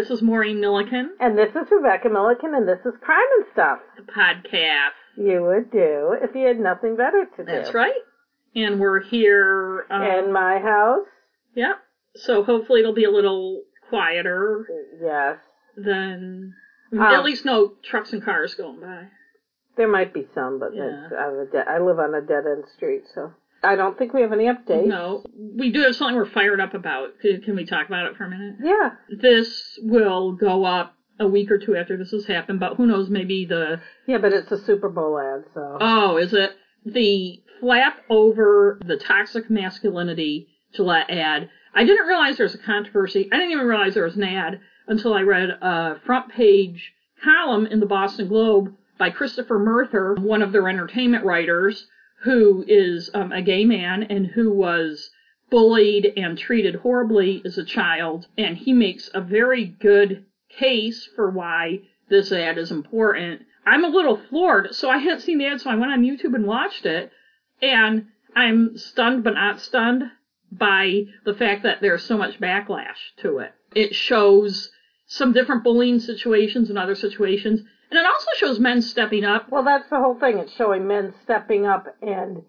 Hi, this is Maureen Milliken, And this is Rebecca Milliken, and this is Crime and Stuff. the podcast. You would do if you had nothing better to do. That's right. And we're here. Um, In my house, yeah. So hopefully it'll be a little quieter yes. than. Um, at least no trucks and cars going by. There might be some, but Yeah. I, have a de- I live on a dead end street, so I don't think we have any updates. No, we do have something we're fired up about. Can we talk about it for a minute? Yeah. This will go up a week or two after this has happened, but who knows? Maybe the Yeah, but it's a Super Bowl ad, so. Oh, is it the flap over the toxic masculinity Gillette ad? I didn't realize there was a controversy. I didn't even realize there was an ad until I read a front page column in the Boston Globe by Christopher Muther, one of their entertainment writers, who is um, a gay man and who was bullied and treated horribly as a child. And he makes a very good case for why this ad is important. I'm a little floored, so I hadn't seen the ad, so I went on YouTube and watched it, and I'm stunned but not stunned by the fact that there's so much backlash to it. It shows some different bullying situations and other situations, and it also shows men stepping up. Well, that's the whole thing. It's showing men stepping up and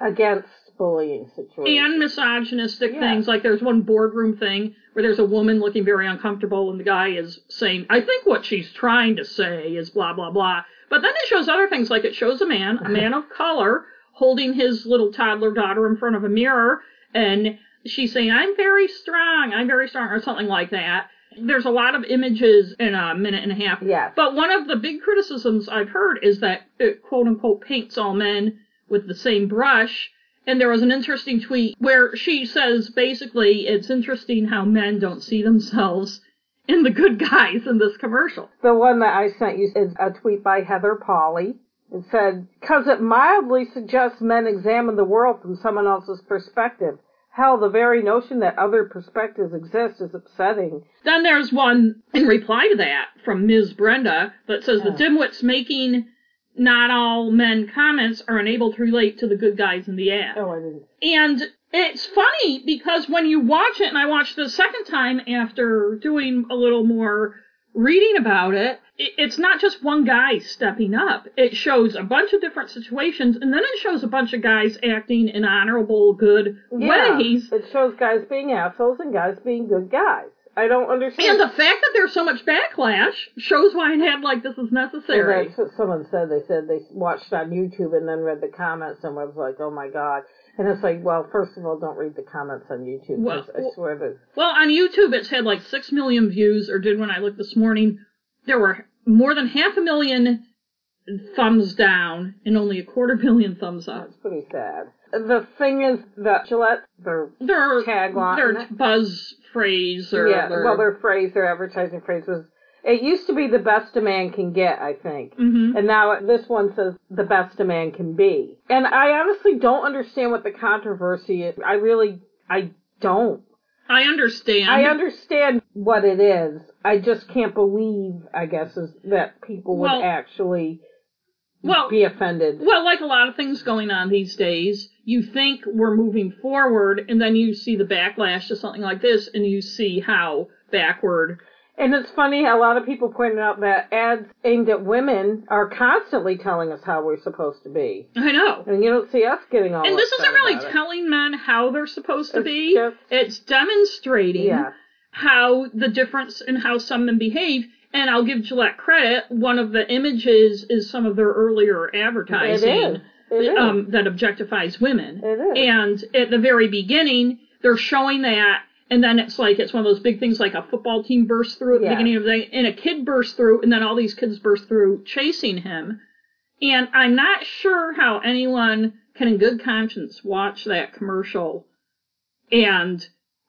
against bullying situations. And misogynistic Yeah. things, like there's one boardroom thing where there's a woman looking very uncomfortable, and the guy is saying, I think what she's trying to say is blah, blah, blah. But then it shows other things, like it shows a man, a man of color, holding his little toddler daughter in front of a mirror, and she's saying, I'm very strong, I'm very strong, or something like that. There's a lot of images in a minute and a half. Yeah. But one of the big criticisms I've heard is that it quote unquote paints all men with the same brush. And there was an interesting tweet where she says basically it's interesting how men don't see themselves in the good guys in this commercial. The one that I sent you is a tweet by Heather Pauley. It said, because it mildly suggests men examine the world from someone else's perspective. Hell, the very notion that other perspectives exist is upsetting. Then there's one in reply to that from Ms. Brenda that says the dimwits making not all men comments are unable to relate to the good guys in the ad. Oh, I didn't. And it's funny because when you watch it, and I watched it the second time after doing a little more reading about it, it- it's not just one guy stepping up. It shows a bunch of different situations, and then it shows a bunch of guys acting in honorable, good Yeah, ways. it shows guys being assholes and guys being good guys. I don't understand. And the fact that there's so much backlash shows why an ad like this is necessary. that's what someone said. They said they watched on YouTube and then read the comments and was like, "Oh my god!" And it's like, well, first of all, don't read the comments on YouTube. Well, I swear that Well, on YouTube, it's had like 6 million views, or did when I looked this morning. There were more than half a million thumbs down and only a quarter million thumbs up. that's pretty sad. The thing is that Gillette, their Their, Tagline. their buzz phrase, or yeah, their, well, their phrase, their advertising phrase was, "It used to be the best a man can get," I think. Mhm. And now this one says the best a man can be. And I honestly don't understand what the controversy is. I really, I don't. I understand. I understand what it is. I just can't believe, I guess, is that people would Well- actually well, be offended. well, like a lot of things going on these days, you think we're moving forward, and then you see the backlash to something like this, and you see how backward. And it's funny, a lot of people pointed out that ads aimed at women are constantly telling us how we're supposed to be. I know. And you don't see us getting all And this isn't really about it. telling men how they're supposed to It's be. just- it's demonstrating Yeah. how the difference in how some men behave. And I'll give Gillette credit. One of the images is some of their earlier advertising It is. It is. Um, that objectifies women. It is. And at the very beginning, they're showing that. And then it's like it's one of those big things, like a football team bursts through at the Yeah. beginning of the day, and a kid bursts through, and then all these kids burst through chasing him. And I'm not sure how anyone can, in good conscience, watch that commercial and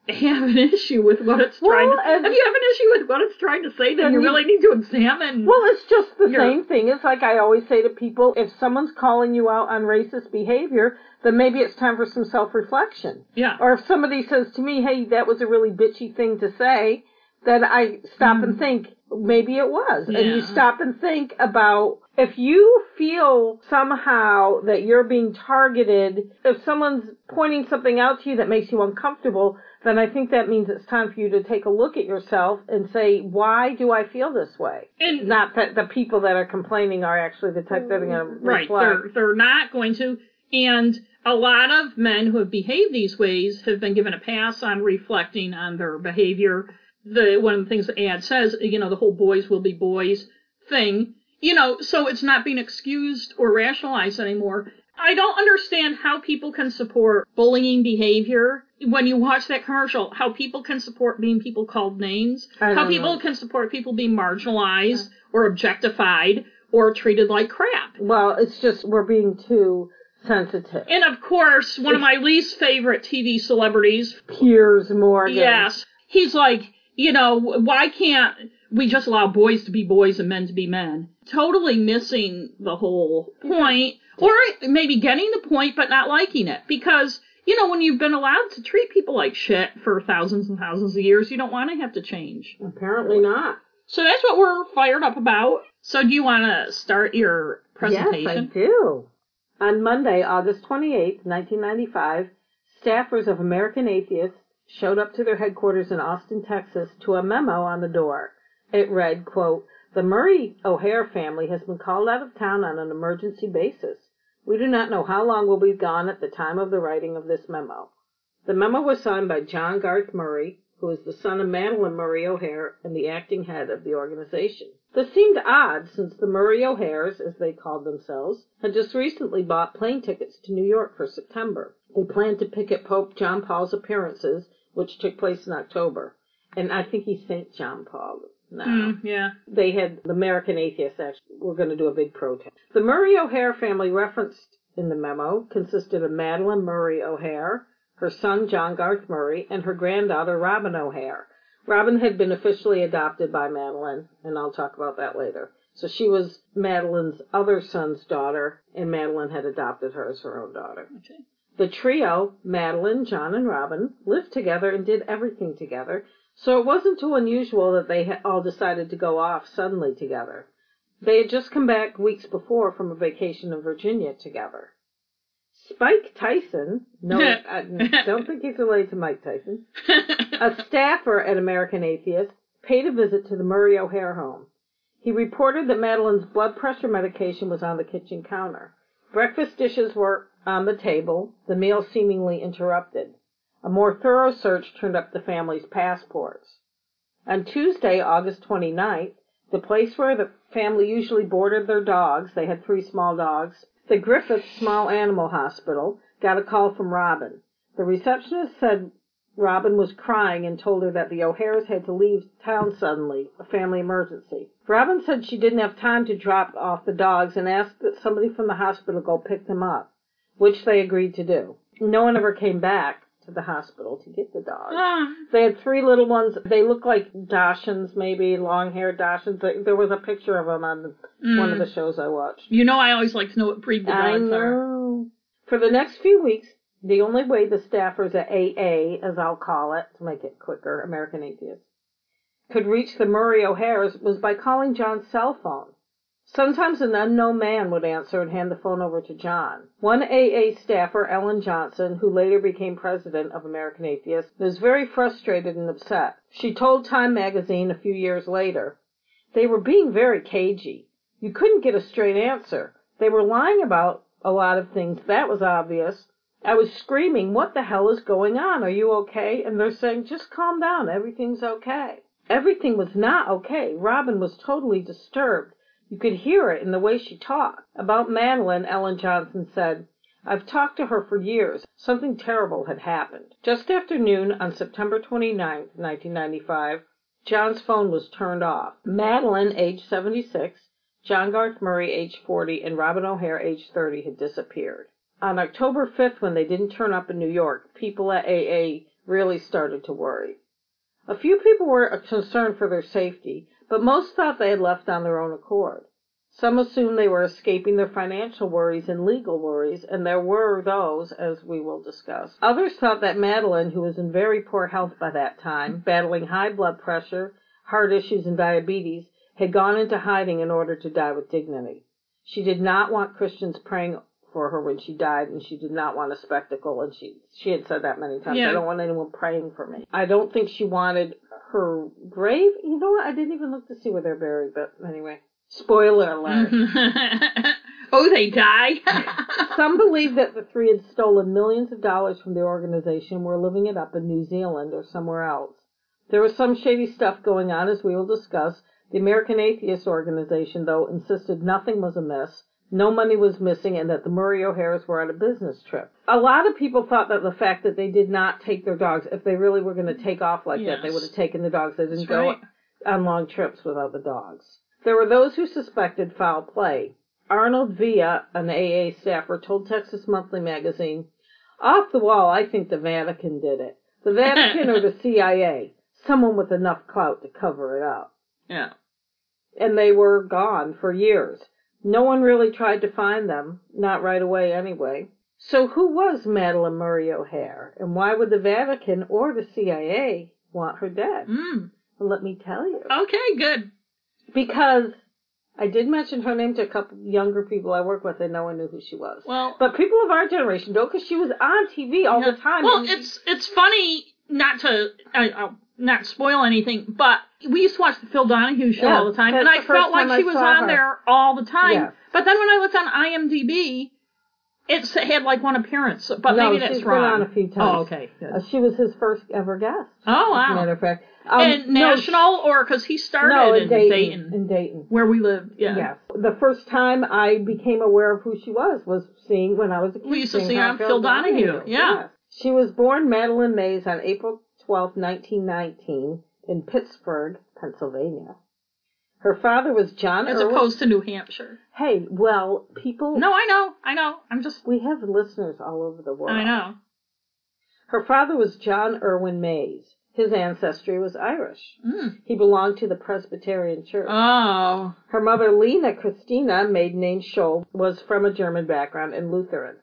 have an issue with what it's trying Well, to. If you have an issue with what it's trying to say, then you you- really need to examine. Well, it's just the You're- same thing. It's like I always say to people, if someone's calling you out on racist behavior, then maybe it's time for some self-reflection. yeah. Or if somebody says to me, hey, that was a really bitchy thing to say, then I stop and think, maybe it was. And you Mm. Stop and think about if you feel somehow that you're being targeted, if someone's pointing something out to you that makes you uncomfortable, then I think that means it's time for you to take a look at yourself and say, why do I feel this way? And Not that the people that are complaining are actually the type that are going to right, they're they're not going to. And a lot of men who have behaved these ways have been given a pass on reflecting on their behavior. The one of the things the ad says, you know, the whole boys will be boys thing. You know, so it's not being excused or rationalized anymore. I don't understand how people can support bullying behavior when you watch that commercial. How people can support being people called names. How people know. can support people being marginalized or objectified or treated like crap. Well, it's just we're being too sensitive. And of course, one of my least favorite TV celebrities, Piers Morgan. yes, he's like, you know, why can't we just allow boys to be boys and men to be men? Totally missing the whole point, or maybe getting the point but not liking it. Because, you know, when you've been allowed to treat people like shit for thousands and thousands of years, you don't want to have to change. Apparently not. So that's what we're fired up about. So do you want to start your presentation? Yes, I do. On Monday, August 28, 1995, staffers of American Atheists showed up to their headquarters in Austin, Texas, to a memo on the door. It read, quote, The Murray O'Hair family has been called out of town on an emergency basis. We do not know how long will be gone at the time of the writing of this memo. The memo was signed by John Garth Murray, who is the son of Madalyn Murray O'Hair and the acting head of the organization. This seemed odd since the Murray O'Hairs, as they called themselves, had just recently bought plane tickets to New York for September. They planned to picket Pope John Paul's appearances, which took place in October. And I think he's St. John Paul now Mm, yeah. they had the American Atheists actually were going to do a big protest. The Murray O'Hair family referenced in the memo consisted of Madalyn Murray O'Hair, her son John Garth Murray, and her granddaughter Robin O'Hair. Robin had been officially adopted by Madalyn, and I'll talk about that later. So she was Madalyn's other son's daughter, and Madalyn had adopted her as her own daughter. Okay. The trio, Madalyn, John, and Robin, lived together and did everything together, so it wasn't too unusual that they had all decided to go off suddenly together. They had just come back weeks before from a vacation in Virginia together. Spike Tyson, no, I uh, don't think he's related to Mike Tyson, a staffer at American Atheist, paid a visit to the Murray O'Hair home. He reported that Madalyn's blood pressure medication was on the kitchen counter. Breakfast dishes were on the table, the meal seemingly interrupted. A more thorough search turned up the family's passports. On Tuesday, August 29th, the place where the family usually boarded their dogs, they had three small dogs, the Griffith Small Animal Hospital, got a call from Robin. The receptionist said Robin was crying and told her that the O'Hairs had to leave town suddenly, a family emergency. Robin said she didn't have time to drop off the dogs and asked that somebody from the hospital go pick them up, which they agreed to do. No one ever came back to the hospital to get the dogs. Ah, They had three little ones. They look like Dachshunds, maybe long-haired Dachshunds. There there was a picture of them on one of the shows I watched. you know, I always like to know what breed the I dogs are. For the next few weeks, the only way the staffers at AA, as I'll call it, to make it quicker, American Atheists, could reach the Murray O'Hairs was by calling John's cell phone. Sometimes an unknown man would answer and hand the phone over to John. One AA staffer, Ellen Johnson, who later became president of American Atheists, was very frustrated and upset. She told Time magazine a few years later, they were being very cagey. You couldn't get a straight answer. They were lying about a lot of things. That was obvious. I was screaming, what the hell is going on? Are you okay? And they're saying, just calm down. Everything's okay. Everything was not okay. Robin was totally disturbed. You could hear it in the way she talked. About Madalyn, Ellen Johnson said, I've talked to her for years. Something terrible had happened. Just after noon on September 29, 1995, John's phone was turned off. Madalyn, age 76, John Garth Murray, age 40, and Robin O'Hair, age 30, had disappeared. On October 5th, when they didn't turn up in New York, people at AA really started to worry. A few people were concerned for their safety, but most thought they had left on their own accord. Some assumed they were escaping their financial worries and legal worries, and there were those, as we will discuss. Others thought that Madalyn, who was in very poor health by that time, battling high blood pressure, heart issues, and diabetes, had gone into hiding in order to die with dignity. She did not want Christians praying for her when she died, and she did not want a spectacle, and she she had said that many times. Yeah. I don't want anyone praying for me. I don't think she wanted her grave. You know what? I didn't even look to see where they're buried, but anyway. Spoiler alert. oh, they die. Some believe that the three had stolen millions of dollars from the organization and were living it up in New Zealand or somewhere else. There was some shady stuff going on, as we will discuss. The American Atheist Organization, though, insisted nothing was amiss, no money was missing, and that the Murray O'Hairs were on a business trip. A lot of people thought that the fact that they did not take their dogs, if they really were going to take off like that, they would have taken the dogs. They didn't That's go right. on long trips without the dogs. There were those who suspected foul play. Arnold Villa, an AA staffer, told Texas Monthly magazine, Off the wall, I think the Vatican did it. The Vatican or the CIA. Someone with enough clout to cover it up. Yeah. And they were gone for years. No one really tried to find them, not right away anyway. So who was Madalyn Murray O'Hair, and why would the Vatican or the CIA want her dead? Mm. Well, let me tell you. Okay, good. Because I did mention her name to a couple younger people I work with, and no one knew who she was. Well, But people of our generation don't, because she was on TV all the time. Well, it's it's funny not to I, I'll not spoil anything, but we used to watch the Phil Donahue show Yeah, all the time, and I felt like I she was on her. there all the time. But then when I looked on IMDb, it had like one appearance, but no, maybe that's she's wrong. been on a few times. Oh, okay. Uh, she was his first ever guest. oh, As a wow. matter of fact. Um, and no, national, or because he started no, in in Dayton, Dayton, In Dayton. where we lived. Yeah. Yes. The first time I became aware of who she was was seeing when I was a kid. We used to see her on Phil Donahue, yeah. Yes. She was born Madalyn Mays on April 12, 1919, in Pittsburgh, Pennsylvania. Her father was John As Irwin. opposed to New Hampshire. Hey, well, people. No, I know, I know. I'm just. We have listeners all over the world. I know. Her father was John Irwin Mays. His ancestry was Irish. Mm. He belonged to the Presbyterian Church. Oh. Her mother, Lena Christina, maiden name Scholl, was from a German background and Lutheran.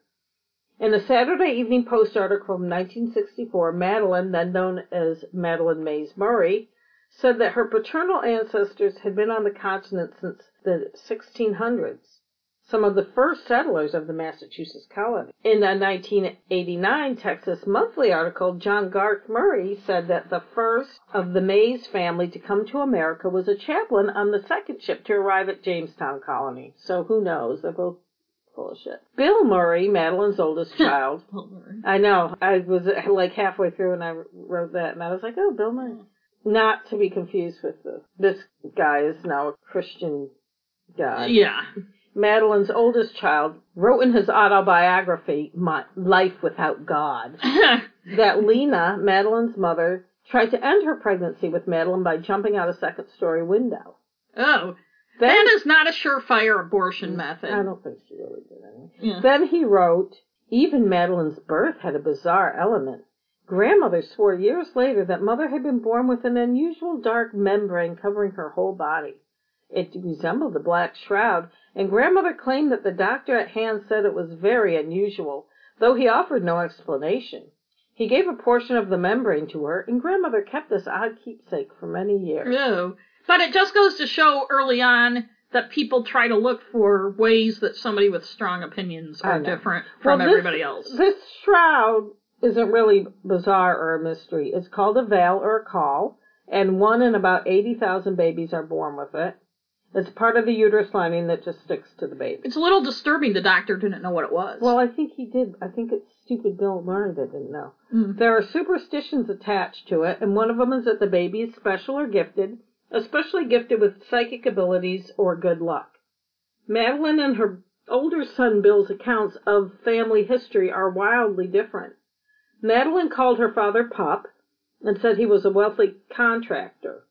In a Saturday Evening Post article from 1964, Madalyn, then known as Madalyn Mays Murray, said that her paternal ancestors had been on the continent since the 1600s, some of the first settlers of the Massachusetts colony. In a 1989 Texas Monthly article, John Garth Murray said that the first of the Mays family to come to America was a chaplain on the second ship to arrive at Jamestown colony. So who knows? They're both full of shit. Bill Murray, Madalyn's oldest child, I know. I was like halfway through and I wrote that, and I was like, "Oh, Bill Murray." Not to be confused with the this guy is now a Christian guy. Yeah. Madalyn's oldest child wrote in his autobiography, "My Life Without God," that Lena, Madalyn's mother, tried to end her pregnancy with Madalyn by jumping out a second-story window. oh. Then, That is not a surefire abortion mm, method. I don't think she really did anyway. Yeah. Then he wrote, even Madalyn's birth had a bizarre element. Grandmother swore years later that mother had been born with an unusual dark membrane covering her whole body. It resembled a black shroud, and grandmother claimed that the doctor at hand said it was very unusual, though he offered no explanation. He gave a portion of the membrane to her, and grandmother kept this odd keepsake for many years. Ew. But it just goes to show early on that people try to look for ways that somebody with strong opinions are different from Well, this- everybody else. This shroud isn't really bizarre or a mystery. It's called a veil or a caul, and one in about 80,000 babies are born with it. It's part of the uterus lining that just sticks to the baby. It's a little disturbing the doctor didn't know what it was. Well, I think he did. I think it's stupid Bill Murray that didn't know. Mm. There are superstitions attached to it, and one of them is that the baby is special or gifted, especially gifted with psychic abilities or good luck. Madalyn and her older son Bill's accounts of family history are wildly different. Madalyn called her father Pop and said he was a wealthy contractor.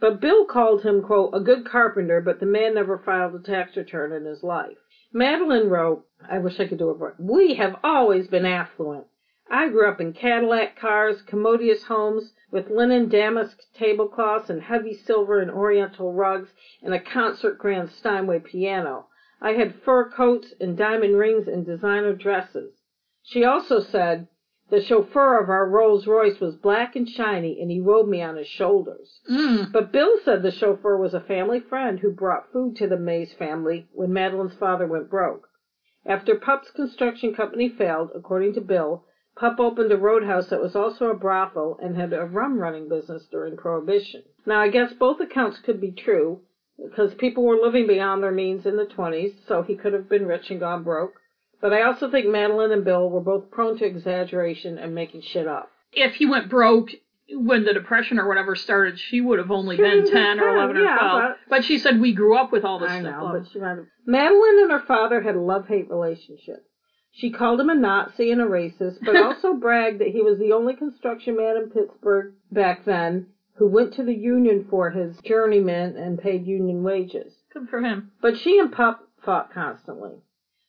But Bill called him, quote, a good carpenter, but the man never filed a tax return in his life. Madalyn wrote, I wish I could do it. We have always been affluent. I grew up in Cadillac cars, commodious homes with linen damask tablecloths and heavy silver and oriental rugs and a concert grand Steinway piano. I had fur coats and diamond rings and designer dresses. She also said, the chauffeur of our Rolls Royce was black and shiny and he rode me on his shoulders. Mm. But Bill said the chauffeur was a family friend who brought food to the Mays family when Madalyn's father went broke. After Pupp's construction company failed, according to Bill, Pupp opened a roadhouse that was also a brothel and had a rum running business during Prohibition. Now, I guess both accounts could be true, because people were living beyond their means in the 20s, so he could have been rich and gone broke. But I also think Madalyn and Bill were both prone to exaggeration and making shit up. If he went broke when the depression or whatever started, she would have only She been was 10 or 10, 11 or 12. but- But she said we grew up with all this I stuff. know, but she might have. Madalyn and her father had a love-hate relationship. She called him a Nazi and a racist, but also bragged that he was the only construction man in Pittsburgh back then who went to the union for his journeyman and paid union wages. Good for him. But she and Pop fought constantly.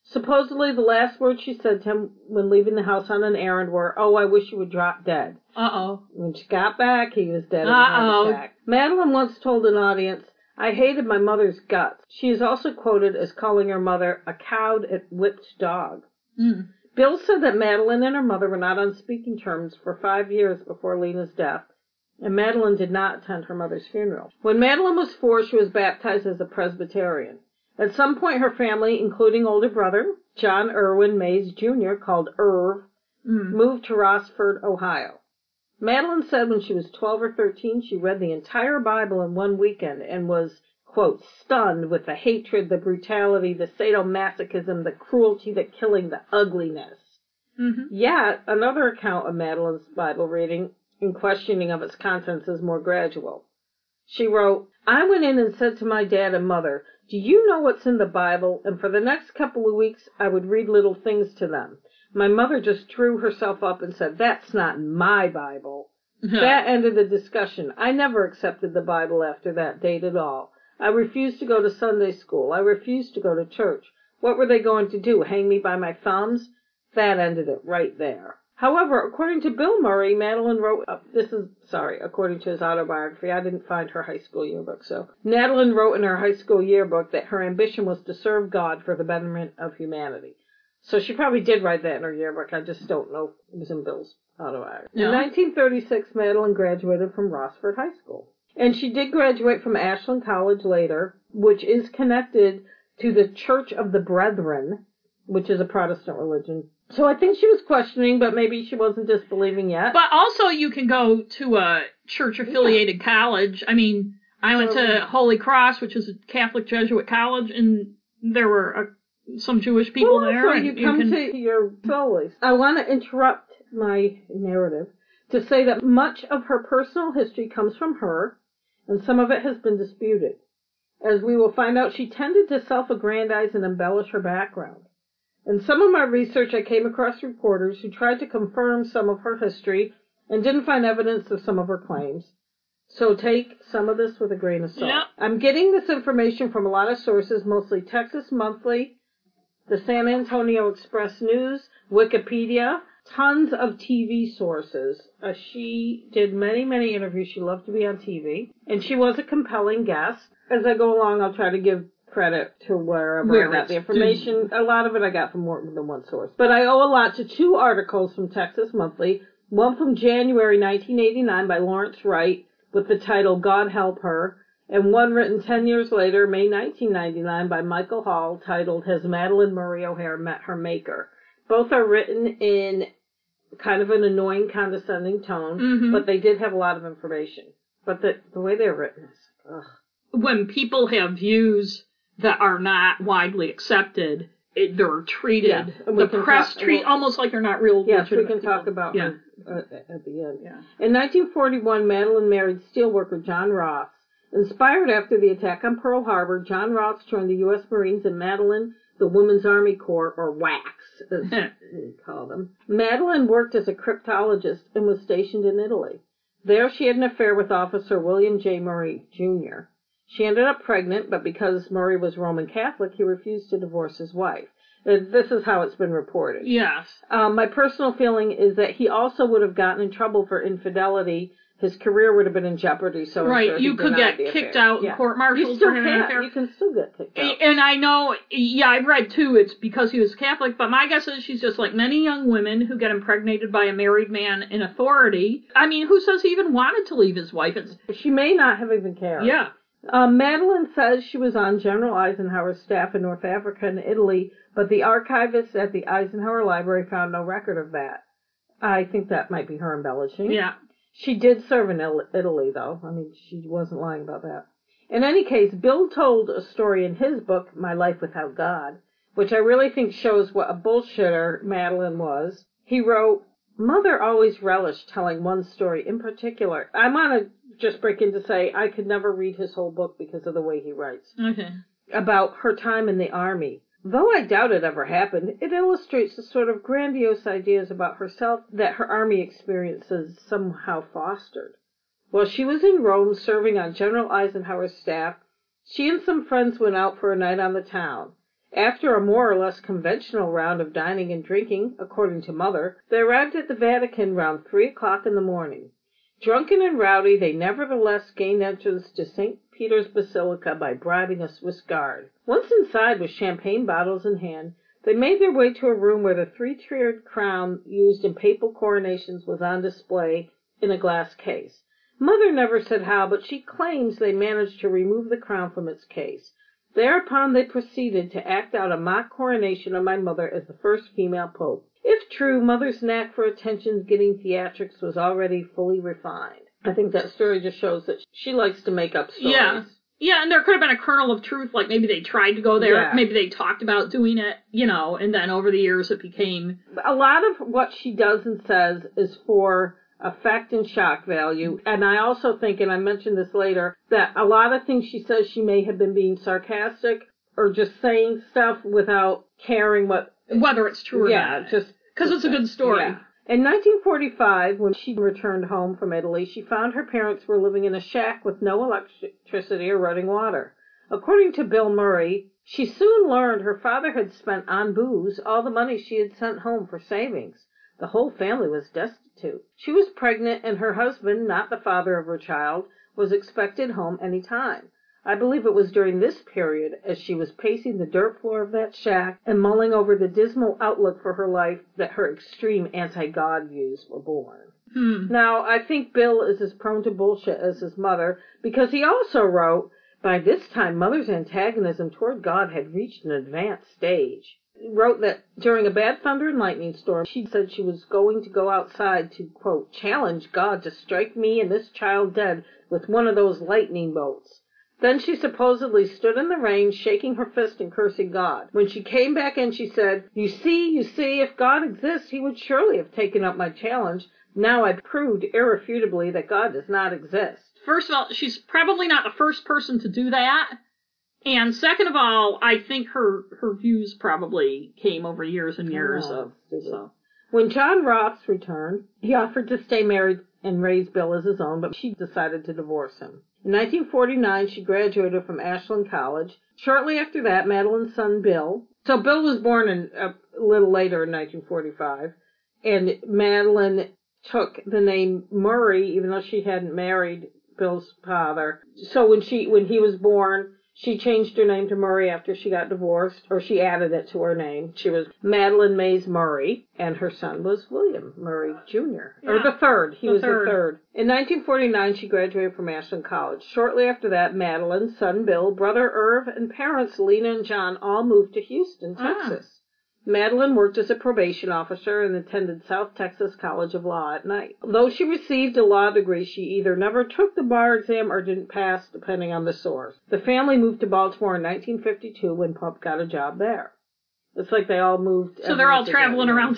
Supposedly, the last words she said to him when leaving the house on an errand were, "Oh, I wish you would drop dead." Uh-oh. When she got back, he was dead of a Uh-oh. Madalyn once told an audience, I hated my mother's guts. She is also quoted as calling her mother a cowed and whipped dog. Mm. Bill said that Madalyn and her mother were not on speaking terms for five years before Lena's death, and Madalyn did not attend her mother's funeral. When Madalyn was four, she was baptized as a Presbyterian. At some point, her family, including older brother John Irwin Mays Jr., called Irv, Mm. moved to Rossford, Ohio. Madalyn said when she was 12 or 13, she read the entire Bible in one weekend and was, stunned with the hatred, the brutality, the sadomasochism, the cruelty, the killing, the ugliness. hmm Yet, another account of Madalyn's Bible reading and questioning of its contents is more gradual. She wrote, I went in and said to my dad and mother, Do you know what's in the Bible? And for the next couple of weeks, I would read little things to them. My mother just drew herself up and said, That's not my Bible. That ended the discussion. I never accepted the Bible after that date at all. I refused to go to Sunday school. I refused to go to church. What were they going to do? Hang me by my thumbs? That ended it right there. However, according to Bill Murray, Madalyn wrote, uh, this is, sorry, according to his autobiography, I didn't find her high school yearbook, so. Madalyn wrote in her high school yearbook that her ambition was to serve God for the betterment of humanity. So she probably did write that in her yearbook, I just don't know if it was in Bill's autobiography. No. In 1936, Madalyn graduated from Rossford High School. And she did graduate from Ashland College later, which is connected to the Church of the Brethren, which is a Protestant religion. So I think she was questioning, but maybe she wasn't disbelieving yet. But also, you can go to a church affiliated college. I mean, I went to Holy Cross, which is a Catholic Jesuit college, and there were uh, some Jewish people well, there. So you come can, to your solis. I want to interrupt my narrative to say that much of her personal history comes from her, and some of it has been disputed. As we will find out, she tended to self-aggrandize and embellish her background. In some of my research, I came across reporters who tried to confirm some of her history and didn't find evidence of some of her claims. So take some of this with a grain of salt. Yeah. I'm getting this information from a lot of sources, mostly Texas Monthly, the San Antonio Express News, Wikipedia, tons of TV sources. Uh, she did many, many interviews. She loved to be on TV, and she was a compelling guest. As I go along, I'll try to give credit to wherever Where I got the information. A lot of it I got from more than one source. But I owe a lot to two articles from Texas Monthly, one from January 1989 by Lawrence Wright with the title God Help Her, and one written 10 years later, May 1999, by Michael Hall, titled Has Madalyn Murray O'Hair Met Her Maker? Both are written in kind of an annoying, condescending tone, Mhm. but they did have a lot of information. But the, the way they're written is, ugh. when people have views that are not widely accepted, it, they're treated. Yeah, the press talk- treat we'll- almost like they're not real. Yes, we can talk people. about yeah. her uh, at the end. Yeah. In 1941, Madalyn married steelworker John Ross. Inspired after the attack on Pearl Harbor, John Ross joined the U.S. Marines and Madalyn the Women's Army Corps, or WACS, as call them. Madalyn worked as a cryptologist and was stationed in Italy. There she had an affair with Officer William J. Murray, Jr. She ended up pregnant, but because Murray was Roman Catholic, he refused to divorce his wife. Uh, This is how it's been reported. Yes. Um, my personal feeling is that he also would have gotten in trouble for infidelity. His career would have been in jeopardy. So right. sure you could get kicked affair. out and Yeah. court You martialed still for having an can. affair. You can still get kicked out. And I know, yeah, I've read too, it's because he was Catholic, but my guess is she's just like many young women who get impregnated by a married man in authority. I mean, who says he even wanted to leave his wife? It's, She may not have even cared. yeah. Um, Madalyn says she was on General Eisenhower's staff in North Africa and Italy, but the archivists at the Eisenhower Library found no record of that. I think that might be her embellishing. Yeah. She did serve in Italy, though. I mean, she wasn't lying about that. In any case, Bill told a story in his book, My Life Without God, which I really think shows what a bullshitter Madalyn was. He wrote, Mother always relished telling one story in particular. I'm going to just break in to say I could never read his whole book because of the way he writes. Okay. About her time in the army. Though I doubt it ever happened, it illustrates the sort of grandiose ideas about herself that her army experiences somehow fostered. While she was in Rome serving on General Eisenhower's staff, she and some friends went out for a night on the town. After a more or less conventional round of dining and drinking, according to Mother, they arrived at the Vatican round three o'clock in the morning. Drunken and rowdy, they nevertheless gained entrance to St. Peter's Basilica by bribing a Swiss guard. Once inside, with champagne bottles in hand, they made their way to a room where the three-tiered crown used in papal coronations was on display in a glass case. Mother never said how, but she claims they managed to remove the crown from its case. Thereupon they proceeded to act out a mock coronation of my mother as the first female pope. If true, Mother's knack for attention getting theatrics was already fully refined. I think that story just shows that she likes to make up stories. Yeah. Yeah, and there could have been a kernel of truth, like maybe they tried to go there, Yeah. maybe they talked about doing it, you know, and then over the years it became A lot of what she does and says is for effect and shock value. And I also think, and I mentioned this later, that a lot of things she says she may have been being sarcastic or just saying stuff without caring what. Whether it's true or yeah, not. just Because it's a good story. Yeah. In 1945, when she returned home from Italy, she found her parents were living in a shack with no electricity or running water. According to Bill Murray, she soon learned her father had spent on booze all the money she had sent home for savings. The whole family was destitute. She was pregnant, and her husband, not the father of her child, was expected home any time. I believe it was during this period, as she was pacing the dirt floor of that shack and mulling over the dismal outlook for her life, that her extreme anti-God views were born. Hmm. Now, I think Bill is as prone to bullshit as his mother because he also wrote, by this time Mother's antagonism toward God had reached an advanced stage. He wrote that during a bad thunder and lightning storm, she said she was going to go outside to, quote, challenge God to strike me and this child dead with one of those lightning bolts. Then she supposedly stood in the rain, shaking her fist and cursing God. When she came back in, she said, You see, you see, if God exists, he would surely have taken up my challenge. Now I've proved irrefutably that God does not exist. First of all, she's probably not the first person to do that. And second of all, I think her her views probably came over years and years Oh, of so. When John Ross returned, he offered to stay married and raise Bill as his own, but she decided to divorce him. In 1949, she graduated from Ashland College. Shortly after that, Madalyn's son Bill. So Bill was born in, a little later in 1945, and Madalyn took the name Murray, even though she hadn't married Bill's father. So when she when he was born, she changed her name to Murray after she got divorced, or she added it to her name. She was Madalyn Mays Murray, and her son was William Murray Jr. Or the third. He the was third. the third. In 1949, she graduated from Ashland College. Shortly after that, Madalyn, son Bill, brother Irv, and parents Lena and John all moved to Houston, Ah. Madalyn worked as a probation officer and attended South Texas College of Law at night. Though she received a law degree, she either never took the bar exam or didn't pass, depending on the source. The family moved to Baltimore in 1952 when Pup got a job there. It's like they all moved. So they're all everyone traveling together. around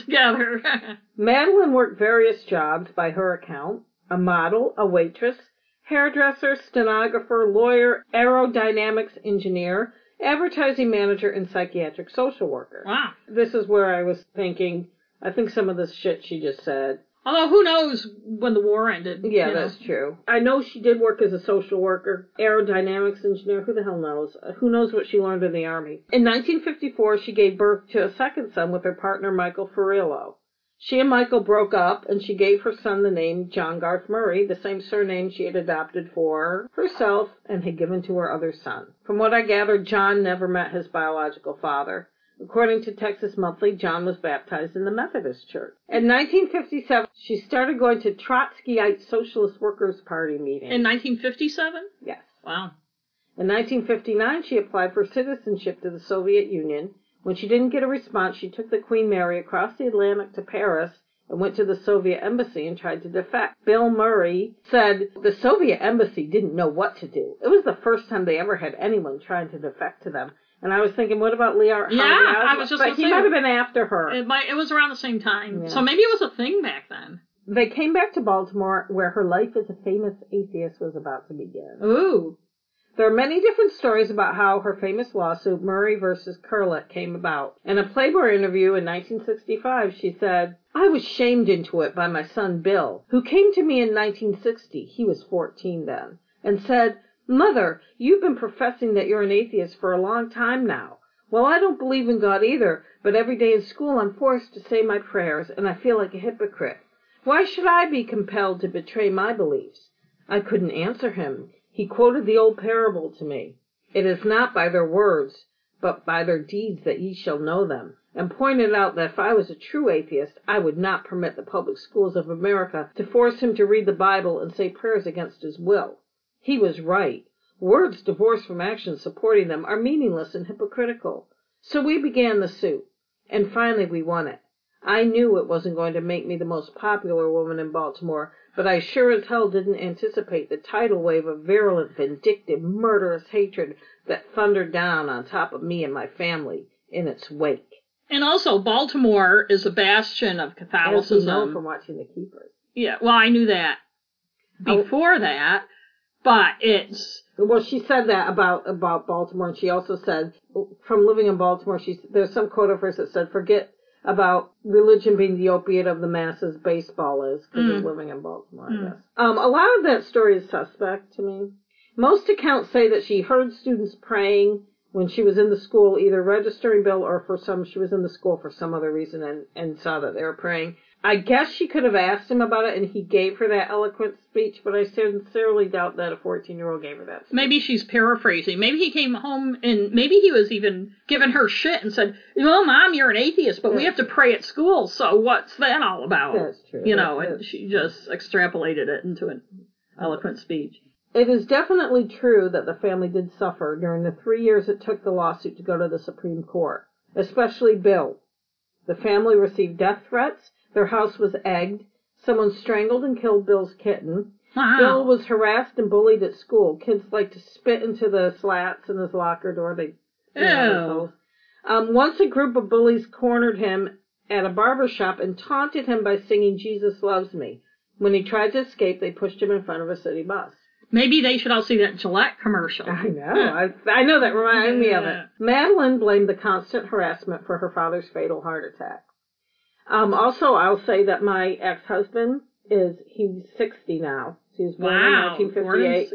together. Madalyn worked various jobs by her account a model, a waitress, hairdresser, stenographer, lawyer, aerodynamics engineer, advertising manager, and psychiatric social worker. wow. This is where I was thinking, I think some of this shit she just said. Although who knows when the war ended? Yeah, you know. that's true. I know she did work as a social worker, aerodynamics engineer. Who the hell knows? Who knows what she learned in the army? In 1954, she gave birth to a second son with her partner Michael Fiorillo. She and Michael broke up, and she gave her son the name John Garth Murray, the same surname she had adopted for herself and had given to her other son. From what I gathered, John never met his biological father. According to Texas Monthly, John was baptized in the Methodist Church. In 1957, she started going to Trotskyite Socialist Workers Party meetings. In 1957? yes. Wow. In 1959, she applied for citizenship to the Soviet Union. When she didn't get a response, she took the Queen Mary across the Atlantic to Paris and went to the Soviet embassy and tried to defect. Bill Murray said the Soviet embassy didn't know what to do. It was the first time they ever had anyone trying to defect to them. And I was thinking, what about Leah? Yeah, I was just but he say- might have been after her. It might. It was around the same time, Yeah. so maybe it was a thing back then. They came back to Baltimore, where her life as a famous atheist was about to begin. Ooh. There are many different stories about how her famous lawsuit, Murray versus Curlett, came about. In a Playboy interview in 1965, she said, I was shamed into it by my son Bill, who came to me in 1960, he was 14 then, and said, Mother, you've been professing that you're an atheist for a long time now. Well, I don't believe in God either, but every day in school I'm forced to say my prayers, and I feel like a hypocrite. Why should I be compelled to betray my beliefs? I couldn't answer him. He quoted the old parable to me. It is not by their words, but by their deeds that ye shall know them, and pointed out that if I was a true atheist, I would not permit the public schools of America to force him to read the Bible and say prayers against his will. He was right. Words divorced from actions supporting them are meaningless and hypocritical. So we began the suit, and finally we won it. I knew it wasn't going to make me the most popular woman in Baltimore, but I sure as hell didn't anticipate the tidal wave of virulent, vindictive, murderous hatred that thundered down on top of me and my family in its wake. And also, Baltimore is a bastion of As we know Catholicism. from watching The Keepers. Yeah, well, I knew that Oh. before that, but it's Well, she said that about about Baltimore, and she also said from living in Baltimore, she there's some quote of hers that said, "Forget about religion being the opiate of the masses. Baseball is because Mm. of living in Baltimore." Mm. I guess. Um, a lot of that story is suspect to me. Most accounts say that she heard students praying when she was in the school, either registering Bill or for some she was in the school for some other reason and and saw that they were praying. I guess she could have asked him about it, and he gave her that eloquent speech, but I sincerely doubt that a 14 year old gave her that. Speech. maybe she's paraphrasing. Maybe he came home and maybe he was even giving her shit and said, "Well, mom, you're an atheist, but we Yeah. have to pray at school. So what's that all about?" That's true. You know, That and is- she just extrapolated it into an eloquent speech. It is definitely true that the family did suffer during the three years it took the lawsuit to go to the Supreme Court, especially Bill. The family received death threats, their house was egged, someone strangled and killed Bill's kitten. Wow. Bill was harassed and bullied at school. Kids like to spit into the slats in his locker door. They you know, Ew. Um, once a group of bullies cornered him at a barber shop and taunted him by singing Jesus Loves Me. When he tried to escape, they pushed him in front of a city bus. Maybe they should all see that Gillette commercial. I know. I, I know that reminded me of it. Madalyn blamed the constant harassment for her father's fatal heart attack. Um, also, I'll say that my ex-husband is, he's 60 now. He was born Wow. in 1958.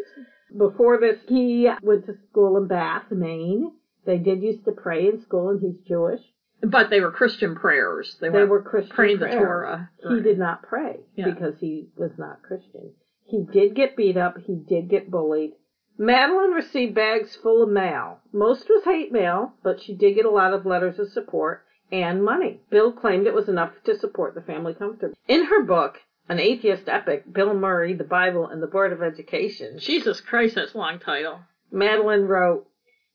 Before this, he went to school in Bath, Maine. They did used to pray in school, and he's Jewish. But they were Christian prayers. They, They were Christian praying the prayers. Torah. He did not pray Yeah. because he was not Christian. He did get beat up. He did get bullied. Madalyn received bags full of mail. Most was hate mail, but she did get a lot of letters of support and money. Bill claimed it was enough to support the family comfortably. In her book, An Atheist Epic, Bill Murray, the Bible, and the Board of Education, Jesus Christ, that's a long title. Madalyn wrote,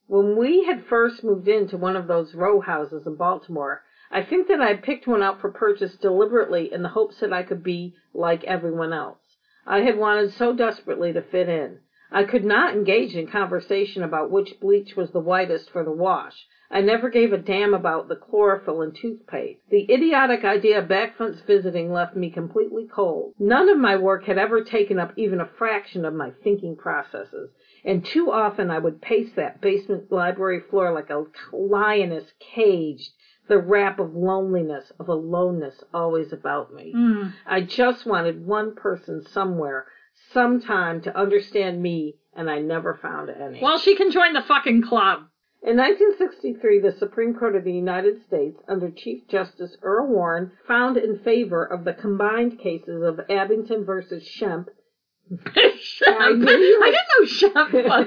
When we had first moved into one of those row houses in Baltimore, I think that I picked one out for purchase deliberately in the hopes that I could be like everyone else. I had wanted so desperately to fit in. I could not engage in conversation about which bleach was the whitest for the wash. I never gave a damn about the chlorophyll and toothpaste. The idiotic idea of back fence visiting left me completely cold. None of my work had ever taken up even a fraction of my thinking processes, and too often I would pace that basement library floor like a lioness caged, the wrap of loneliness, of aloneness always about me. Mm. I just wanted one person somewhere, sometime to understand me, and I never found any. Well, she can join the fucking club. In 1963, the Supreme Court of the United States, under Chief Justice Earl Warren, found in favor of the combined cases of Abington versus Schempp. Shemp. I knew I didn't know Shemp was.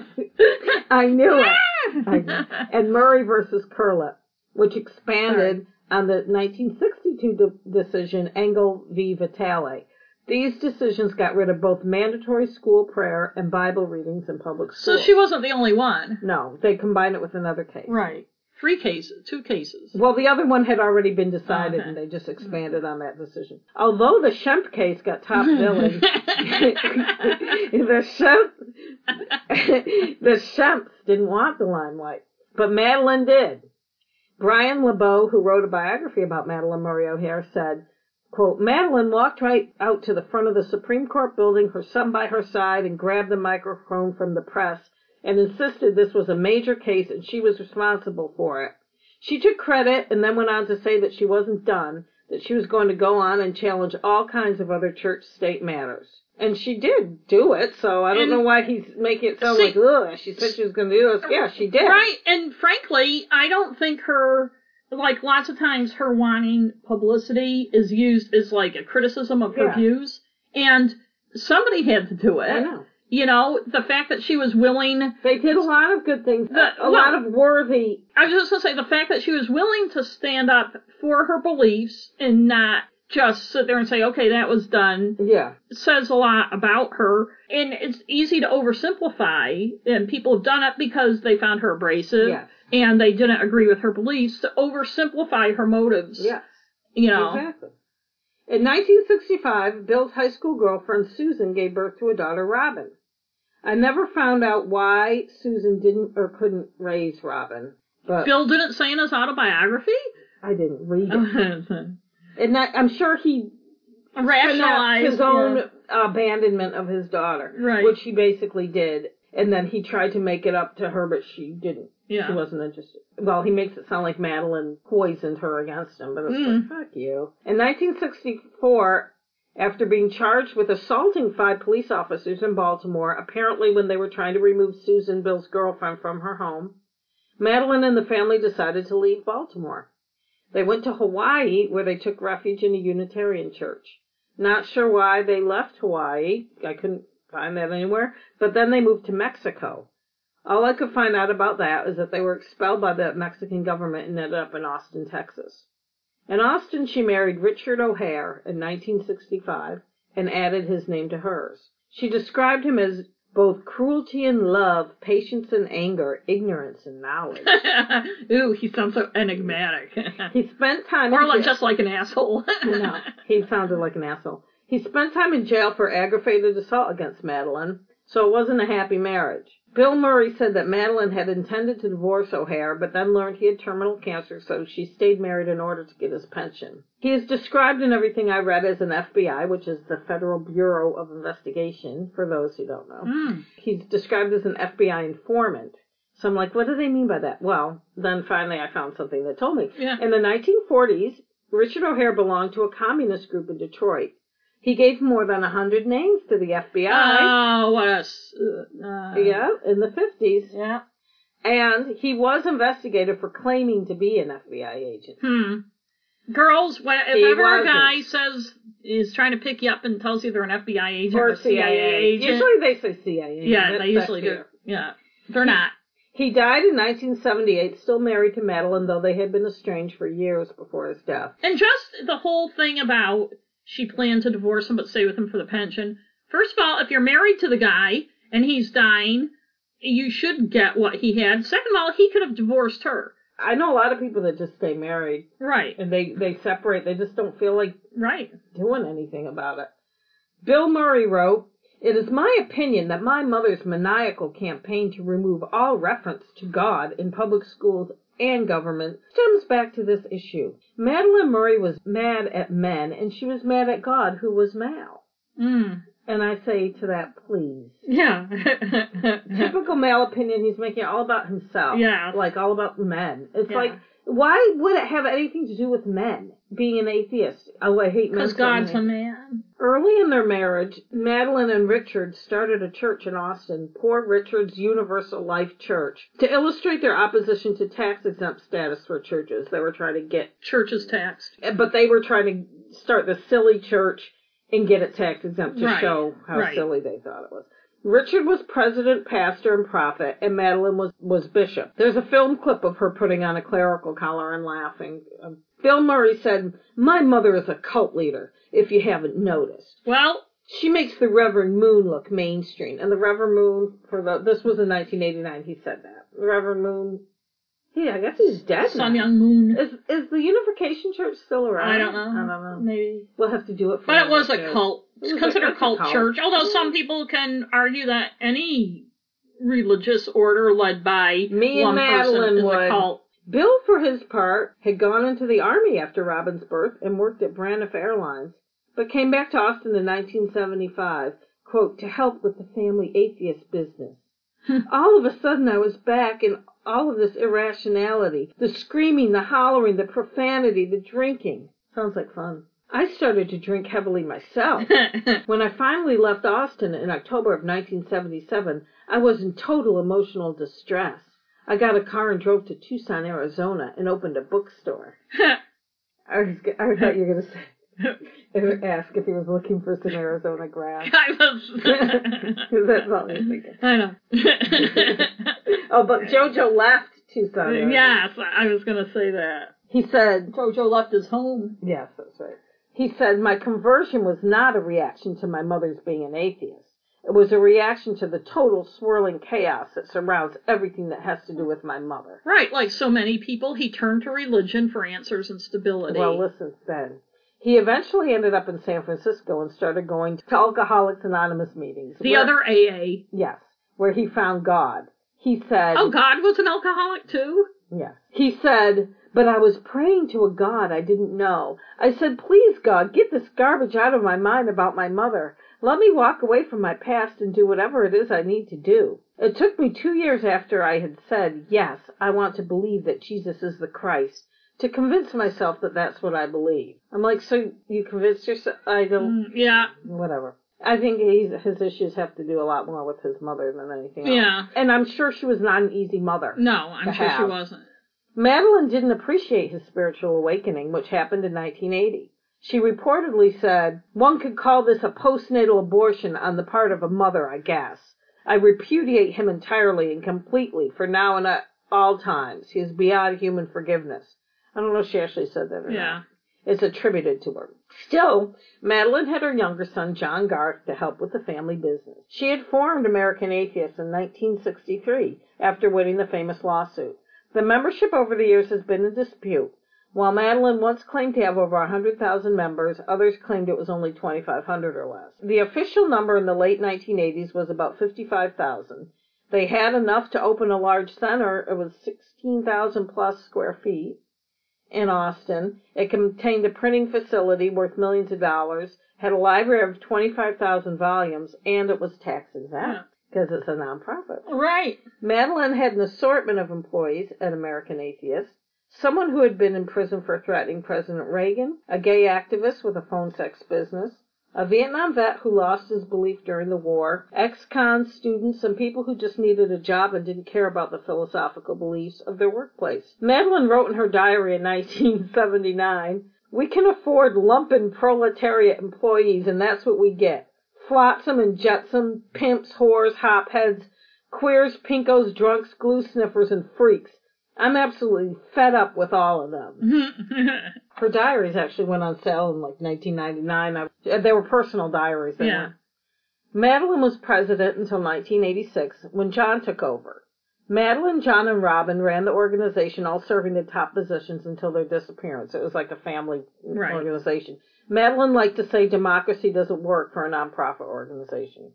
I knew it. Ah! I know. And Murray versus Curlett, which expanded on the 1962 de- decision Engel v. Vitale. These decisions got rid of both mandatory school prayer and Bible readings in public schools. So schools. she wasn't the only one. No, they combined it with another case. Right. Three cases, two cases. Well, the other one had already been decided, Okay. and they just expanded on that decision. Although the Schempp case got top billing, the Shemp, the Shemps didn't want the limelight, but Madalyn did. Brian LeBeau, who wrote a biography about Madalyn Murray O'Hair, said, quote, Madalyn walked right out to the front of the Supreme Court building, her son by her side, and grabbed the microphone from the press and insisted this was a major case and she was responsible for it. She took credit and then went on to say that she wasn't done, that she was going to go on and challenge all kinds of other church state matters. And she did do it, so I don't And- know why he's making it sound See- like, ugh, she said she was going to do this. Yeah, she did. Right, and frankly, I don't think her, like lots of times, her wanting publicity is used as like a criticism of her Yeah. views, and somebody had to do it. I know. You know, the fact that she was willing, They did a lot of good things, The- a lot of worthy. I was just gonna say, the fact that she was willing to stand up for her beliefs and not just sit there and say, okay, that was done, Yeah. says a lot about her. And it's easy to oversimplify, and people have done it because they found her abrasive. Yes. And they didn't agree with her beliefs to oversimplify her motives. Yes. You know. Exactly. In 1965, Bill's high school girlfriend Susan gave birth to a daughter, Robin. I never found out why Susan didn't or couldn't raise Robin, but Bill didn't say in his autobiography. I didn't read it. And I, I'm sure he Rationalized his own yeah. Uh, abandonment of his daughter, Right. which he basically did. And then he tried to make it up to her, but she didn't. Yeah. She wasn't interested. Well, he makes it sound like Madalyn poisoned her against him, but it's Mm. like, fuck you. In 1964, after being charged with assaulting five police officers in Baltimore, apparently when they were trying to remove Susan, Bill's girlfriend, from her home, Madalyn and the family decided to leave Baltimore. They went to Hawaii, where they took refuge in a Unitarian church. Not sure why they left Hawaii. I couldn't find that anywhere. But then they moved to Mexico. All I could find out about that is that they were expelled by the Mexican government and ended up in Austin, Texas. In Austin, she married Richard O'Hair in 1965 and added his name to hers. She described him as both cruelty and love, patience and anger, ignorance and knowledge. Ooh, he sounds so enigmatic. He spent time or like just like an asshole. no, he sounded like an asshole. He spent time in jail for aggravated assault against Madalyn, so it wasn't a happy marriage. Bill Murray said that Madalyn had intended to divorce O'Hair, but then learned he had terminal cancer, so she stayed married in order to get his pension. He is described in everything I read as an FBI, which is the Federal Bureau of Investigation, for those who don't know. Mm. He's described as an FBI informant. So I'm like, what do they mean by that? Well, then finally I found something that told me. Yeah. In the 1940s, Richard O'Hair belonged to a communist group in Detroit. He gave more than a hundred names to the FBI. Oh, what a. s- Uh, yeah, in the 50s. Yeah. And he was investigated for claiming to be an FBI agent. Hmm. Girls, when, if He ever wasn't. guy says is trying to pick you up and tells you they're an FBI agent or, Or a CIA agent, Usually they say CIA. yeah, they usually do. Yeah, they're not. He died in 1978, still married to Madalyn, though they had been estranged for years before his death. And just the whole thing about she planned to divorce him but stay with him for the pension. First of all, if you're married to the guy and he's dying, you should get what he had. Second of all, he could have divorced her. I know a lot of people that just stay married Right, and they, they separate. They just don't feel like right. doing anything about it. Bill Murray wrote, It is my opinion that my mother's maniacal campaign to remove all reference to God in public schools and government stems back to this issue. Madalyn Murray was mad at men and she was mad at God who was male. Mm. And I say to that, please. Yeah. Typical male opinion, he's making it all about himself. Yeah. Like all about men. It's Yeah. like, why would it have anything to do with men? Being an atheist. Oh, I hate men. Because God's a man. Early in their marriage, Madalyn and Richard started a church in Austin, Poor Richard's Universal Life Church, to illustrate their opposition to tax exempt status for churches. They were trying to get, churches taxed. Eh, but they were trying to start the silly church and get it tax exempt to Right, show how right. silly they thought it was. Richard was president, pastor, and prophet, and Madalyn was, was bishop. There's a film clip of her putting on a clerical collar and laughing. Um, Bill Murray said, My mother is a cult leader, if you haven't noticed. Well, She makes the Reverend Moon look mainstream, and the Reverend Moon for the this was in 1989. He said that the Reverend Moon. Yeah, I guess he's dead. Sun. Myung Moon. Is is the Unification Church still around? I don't know. I don't know. Maybe. We'll have to do it. For But it was a cult. It It's a- considered a cult church. Although some mm-hmm. people can argue that any religious order led by Me and one person Madalyn is would. a cult. Bill, for his part, had gone into the Army after Robin's birth and worked at Braniff Airlines, but came back to Austin in 1975, quote, to help with the family atheist business. all of a sudden, I was back in all of this irrationality the screaming, the hollering, the profanity, the drinking. Sounds like fun. I started to drink heavily myself. When I finally left Austin in October of 1977, I was in total emotional distress. I got a car and drove to Tucson, Arizona, and opened a bookstore. I, was, I thought you were going to say, ask if he was looking for some Arizona grass. I was. That's all you're thinking. I know. Oh, but JoJo left Tucson. Arizona. yes, I was going to say that. He said, Jojo left his home. Yes, that's right. He said, My conversion was not a reaction to my mother's being an atheist. It was a reaction to the total swirling chaos that surrounds everything that has to do with my mother. Right, like so many people, he turned to religion for answers and stability. Well, listen, then. He eventually ended up in San Francisco and started going to Alcoholics Anonymous meetings. the where- other AA. Yes, where he found God. He said, Oh, God was an alcoholic too? Yes. He said, but I was praying to a God I didn't know. I said, please, God, get this garbage out of my mind about my mother. Let me walk away from my past and do whatever it is I need to do. It took me two years after I had said, yes, I want to believe that Jesus is the Christ, to convince myself that that's what I believe. I'm like, so you convinced yourself? I don't, Mm, yeah, whatever. I think he's, his issues have to do a lot more with his mother than anything else. yeah. And I'm sure she was not an easy mother. No, I'm sure she wasn't. Madalyn didn't appreciate his spiritual awakening, which happened in 1980. She reportedly said, One could call this a postnatal abortion on the part of a mother, I guess. I repudiate him entirely and completely for now and at all times. He is beyond human forgiveness. I don't know if she actually said that or Yeah. not. It's attributed to her. Still, Madalyn had her younger son, John Garth, to help with the family business. She had formed American Atheists in 1963 after winning the famous lawsuit. The membership over the years has been in dispute. While Madalyn once claimed to have over 100,000 members, others claimed it was only 2,500 or less. The official number in the late 1980s was about 55,000. They had enough to open a large center. It was 16,000 plus square feet in Austin. It contained a printing facility worth millions of dollars, had a library of 25,000 volumes, and it was tax exempt because it's a nonprofit. Right. Madalyn had an assortment of employees at American Atheist. Someone who had been in prison for threatening President Reagan, a gay activist with a phone sex business, a Vietnam vet who lost his belief during the war, ex-con students, and people who just needed a job and didn't care about the philosophical beliefs of their workplace. Madalyn wrote in her diary in 1979, We can afford lumpen proletariat employees, and that's what we get. Flotsam and jetsam, pimps, whores, hopheads, queers, pinkos, drunks, glue sniffers, and freaks. I'm absolutely fed up with all of them. Her diaries actually went on sale in like 1999. I, they were personal diaries. They Yeah. weren't. Madalyn was president until 1986 when John took over. Madalyn, John, and Robin ran the organization, all serving in top positions until their disappearance. It was like a family Right. organization. Madalyn liked to say democracy doesn't work for a nonprofit organization,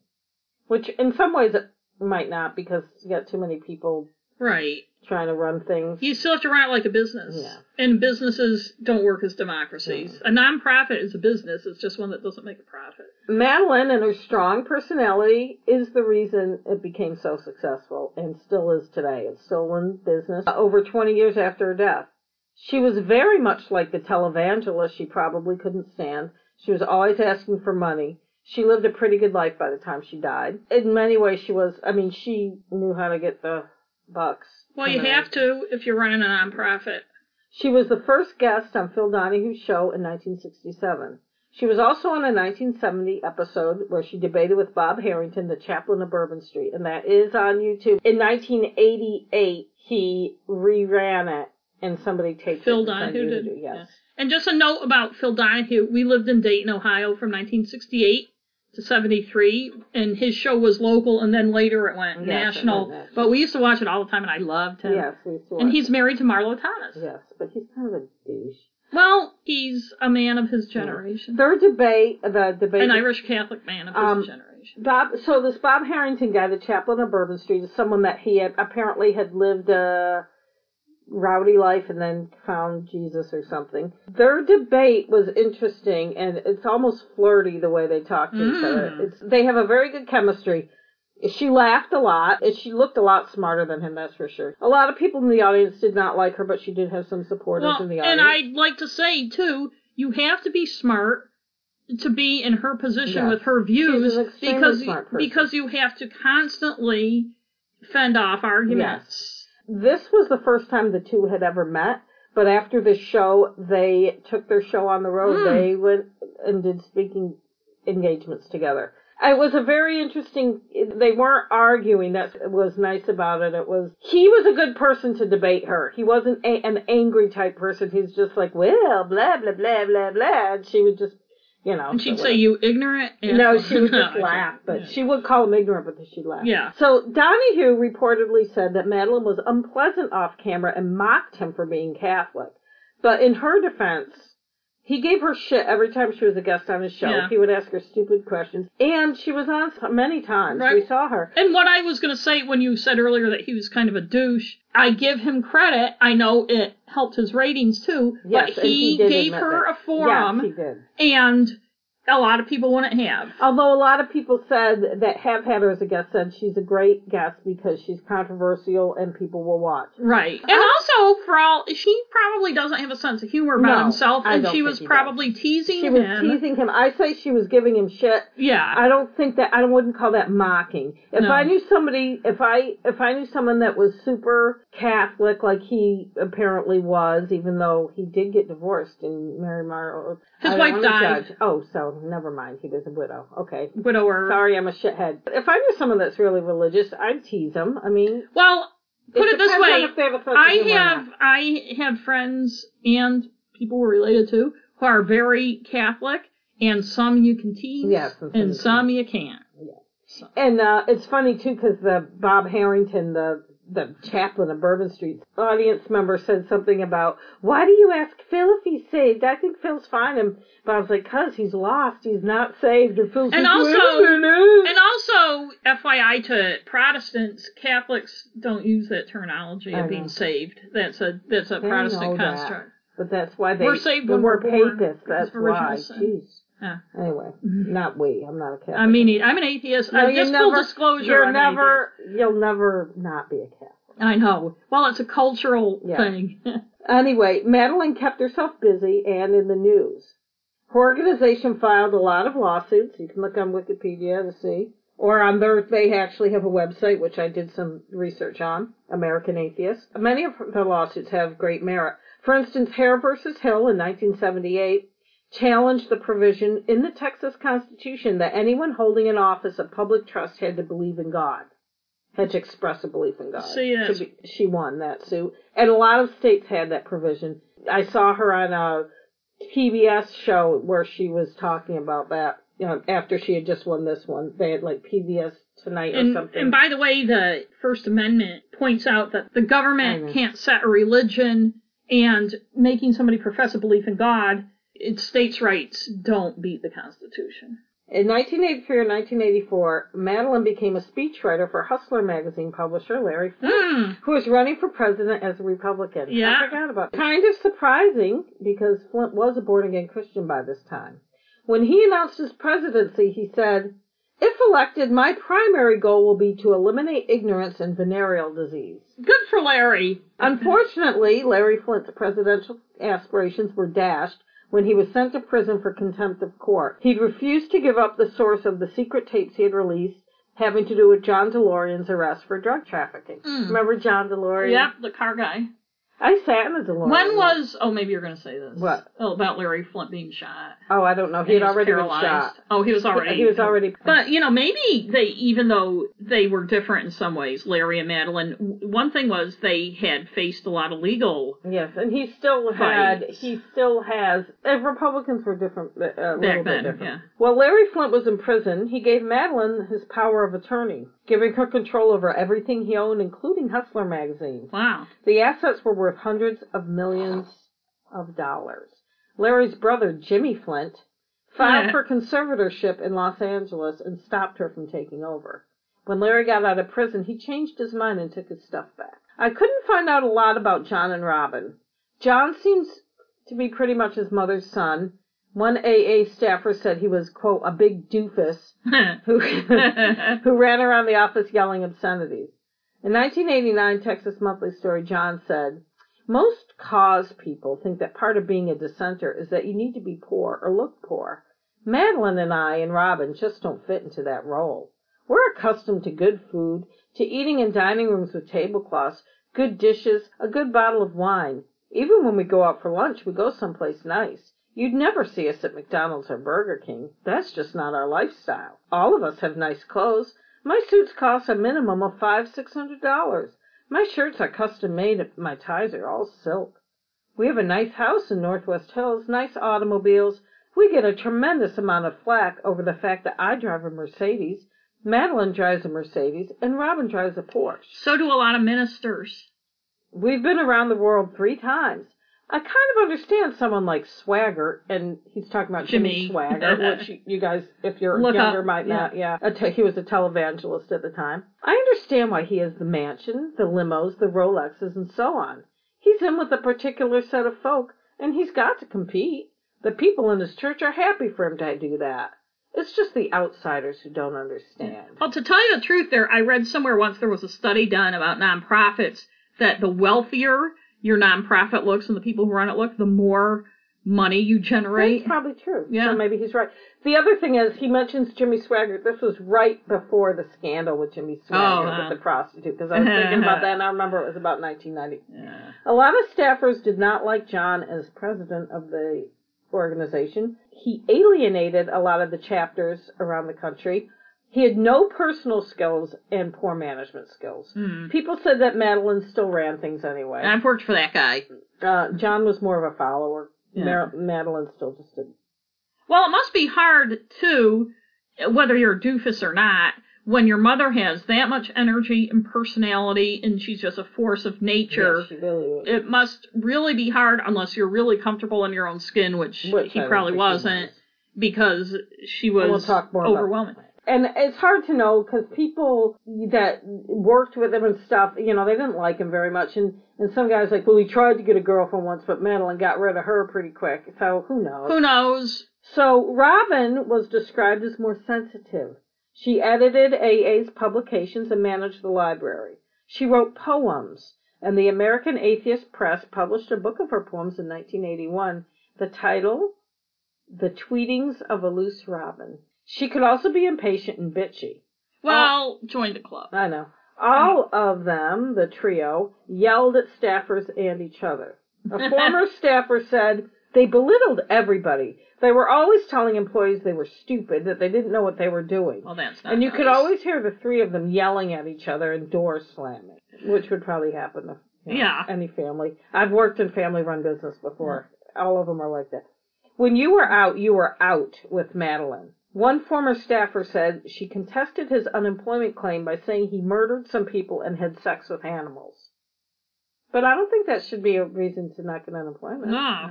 which in some ways it might not because you got too many people right. Trying to run things. You still have to run it like a business. Yeah. And businesses don't work as democracies. A nonprofit is a business, it's just one that doesn't make a profit. Madalyn and her strong personality is the reason it became so successful and still is today. It's still in business uh, over 20 years after her death. She was very much like the televangelist she probably couldn't stand. She was always asking for money. She lived a pretty good life by the time she died. In many ways, she was, I mean, she knew how to get the bucks. Well, you have to if you're running a nonprofit. She was the first guest on Phil Donahue's show in 1967. She was also on a 1970 episode where she debated with Bob Harrington, the chaplain of Bourbon Street, and that is on YouTube. In 1988, he reran it, and somebody taped Phil it. Phil Donahue did. Yes. Yeah. And just a note about Phil Donahue. We lived in Dayton, Ohio from 1968 to 73, and his show was local, and then later it went Yes, it national. national. But we used to watch it all the time, and I loved him. Yes, we saw And it. he's married to Marlo Thomas. Yes, but he's kind of a douche. Well, he's a man of his generation. Their debate, the debate. An Irish Catholic man of his Um, generation. Bob, so this Bob Harrington guy, the chaplain of Bourbon Street, is someone that he had apparently had lived a rowdy life and then found Jesus or something. Their debate was interesting and it's almost flirty the way they talk to each other. Mm. It's they have a very good chemistry. She laughed a lot, and she looked a lot smarter than him, that's for sure. A lot of people in the audience did not like her, but she did have some supporters Well, in the audience. and. I'd like to say, too, you have to be smart to be in her position Yes. with her views She's an extremely because because you have to constantly fend off arguments. This was the first time the two had ever met, but after the show, they took their show on the road. Hmm. They went and did speaking engagements together. It was a very interesting. They weren't arguing. That was nice about it. It was he was a good person to debate her. He wasn't a, an angry type person. He's just like, well, blah blah blah blah blah, and she would just, you know. And she'd so say, "You ignorant." And- no, she would just laugh, but Yeah. she would call him ignorant, but then she'd laugh. Yeah. So Donahue reportedly said that Madalyn was unpleasant off camera and mocked him for being Catholic. But in her defense, he gave her shit every time she was a guest on his show. Yeah. He would ask her stupid questions, and she was on many times. Right. We saw her. And what I was going to say when you said earlier that he was kind of a douche, I give him credit. I know it helped his ratings too, Yes, but he, he gave her that. a forum, Yes, he did. and a lot of people wouldn't have. Although a lot of people said that have had her as a guest said she's a great guest because she's controversial and people will watch. Right. Uh-huh. And also, for all, she probably doesn't have a sense of humor about No, himself, I and she was he does. probably teasing She was him. teasing him. I say she was giving him shit. Yeah. I don't think that I wouldn't call that mocking. If No. I knew somebody, if I if I knew someone that was super Catholic, like he apparently was, even though he did get divorced and marry Marlo. His I wife died. judge. Oh, so never mind. He was a widow. Okay. Widower. Sorry, I'm a shithead. If I knew someone that's really religious, I'd tease him. I mean, Well, put it, this way. if they have a sense of I have. I have friends and people we're related to who are very Catholic, and some you can tease, Yes, and some and you some you can't. And uh, it's funny too because the Bob Harrington, the the chaplain of Bourbon Street audience member, said something about why do you ask Phil if he's saved? I think Phil's fine. And Bob's like, cause he's lost. He's not saved. And Phil's And like, also- "Wait a minute." And also, FYI to Protestants, Catholics don't use that terminology I of know. being saved. That's a that's a They Protestant know that. but that's why they We're saved when were we're papists. That's why. sin. Jeez. Yeah. Anyway, mm-hmm. not we. I'm not a Catholic. I mean, I'm an atheist. No, you just never, full disclosure. You're I'm never. You'll never not be a Catholic. I know. Well, it's a cultural Yeah. thing. Anyway, Madalyn kept herself busy and in the news. Her organization filed a lot of lawsuits. You can look on Wikipedia to see. Or on their, they actually have a website, which I did some research on, American Atheist. Many of the lawsuits have great merit. For instance, Hare versus Hill in 1978 challenged the provision in the Texas Constitution that anyone holding an office of public trust had to believe in God, had to express a belief in God. That's- To be- she won that suit, and a lot of states had that provision. I saw her on a PBS show where she was talking about that. You know, after she had just won this one, they had like PBS tonight or And, something. and by the way, the First Amendment points out that the government can't set a religion, and making somebody profess a belief in God, states' rights don't beat the Constitution. In 1983 or 1984, Madalyn became a speechwriter for Hustler magazine publisher Larry Flynt, Hmm. who was running for president as a Republican. Yeah. I forgot about that. Kind of surprising because Flynt was a born again Christian by this time. When he announced his presidency, he said, If elected, my primary goal will be to eliminate ignorance and venereal disease. Good for Larry. Unfortunately, Larry Flynt's presidential aspirations were dashed when he was sent to prison for contempt of court. He refused to give up the source of the secret tapes he had released having to do with John DeLorean's arrest for drug trafficking. Mm. Remember John DeLorean? Yep, the car guy. I sat in the DeLorean. When was? Oh, maybe you're going to say this. What? Oh, about Larry Flynt being shot. Oh, I don't know. He had was already paralyzed. been shot. Oh, he was already. He was already. But you know, maybe they, even though they were different in some ways, Larry and Madalyn. One thing was they had faced a lot of legal Yes, and he still had. Fights. He still has. And Republicans were different. Uh, a little back then. different. Yeah. While Larry Flynt was in prison, he gave Madalyn his power of attorney, giving her control over everything he owned, including Hustler magazine. Wow. The assets were worth hundreds of millions of dollars. Larry's brother, Jimmy Flynt, filed for conservatorship in Los Angeles and stopped her from taking over. When Larry got out of prison, he changed his mind and took his stuff back. I couldn't find out a lot about John and Robin. John seems to be pretty much his mother's son. One AA staffer said he was, quote, a big doofus who, who ran around the office yelling obscenities. In 1989 Texas Monthly Story, John said, Most cause people think that part of being a dissenter is that you need to be poor or look poor. Madalyn and I and Robin just don't fit into that role. We're accustomed to good food, to eating in dining rooms with tablecloths, good dishes, a good bottle of wine. Even when we go out for lunch, we go someplace nice. You'd never see us at McDonald's or Burger King. That's just not our lifestyle. All of us have nice clothes. My suits cost a minimum of five, six hundred dollars. My shirts are custom made, my ties are all silk. We have a nice house in Northwest Hills, nice automobiles. We get a tremendous amount of flack over the fact that I drive a Mercedes, Madalyn drives a Mercedes, and Robin drives a Porsche. so do a lot of ministers. We've been around the world three times. I kind of understand someone like Swaggart, and he's talking about Jimmy, Jimmy. Swaggart, which you- guys, if you're Look younger, up, might yeah. not. Yeah, te- he was a televangelist at the time. I understand why he has the mansion, the limos, the Rolexes, and so on. He's in with a particular set of folk, and he's got to compete. The people in his church are happy for him to do that. It's just the outsiders who don't understand. Well, to tell you the truth, there I read somewhere once there was a study done about nonprofits that the wealthier your nonprofit looks and the people who run it look, the more money you generate. That's probably true. Yeah. So maybe he's right. The other thing is he mentions Jimmy Swaggart. This was right before the scandal with Jimmy oh, Swaggart Oh, with uh-huh. the prostitute. Because I was thinking about that, and I remember it was about 1990. Yeah. A lot of staffers did not like John as president of the organization. He alienated a lot of the chapters around the country. He had no personal skills and poor management skills. Hmm. People said that Madalyn still ran things anyway. And I've worked for that guy. Uh, John was more of a follower. Yeah. Mar- Madalyn still just did. Well, it must be hard too, whether you're a doofus or not, when your mother has that much energy and personality and she's just a force of nature. She really was. it must really be hard unless you're really comfortable in your own skin, which, Which he don't probably wasn't, was. because she we'll was more overwhelming. And it's hard to know because people that worked with him and stuff, you know, they didn't like him very much. And and some guys like, well, he tried to get a girlfriend once, but Madalyn got rid of her pretty quick. So who knows? Who knows? So Robin was described as more sensitive. She edited AA's publications and managed the library. She wrote poems, and the American Atheist Press published a book of her poems in 1981. The title, The Tweetings of a Loose Robin. She could also be impatient and bitchy. Well, join the club. I know. All of them, the trio, yelled at staffers and each other. A former staffer said they belittled everybody. They were always telling employees they were stupid, that they didn't know what they were doing. Well, that's not And you nice. could always hear the three of them yelling at each other and doors slamming, which would probably happen to you know, Yeah. any family. I've worked in family run business before. All of them are like that. When you were out, you were out with Madalyn. One former staffer said she contested his unemployment claim by saying he murdered some people and had sex with animals. But I don't think that should be a reason to not get unemployment. No.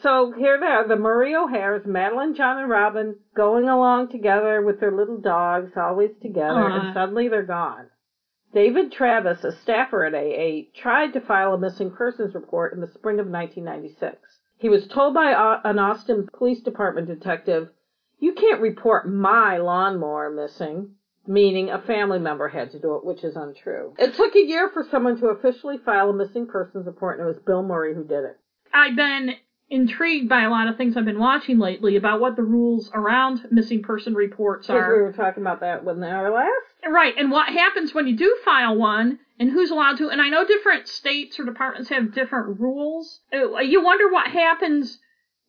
So here they are, the Murray O'Hairs, Madalyn, John, and Robin, going along together with their little dogs, always together, and suddenly they're gone. David Travis, a staffer at AA, tried to file a missing persons report in the spring of 1996. He was told by uh, an Austin Police Department detective, You can't report my lawnmower missing, meaning a family member had to do it, which is untrue. It took a year for someone to officially file a missing persons report, and it was Bill Murray who did it. I've been intrigued by a lot of things I've been watching lately about what the rules around missing person reports are. we were talking about that with our last. Right, and what happens when you do file one and who's allowed to. And I know different states or departments have different rules. Uh, You wonder what happens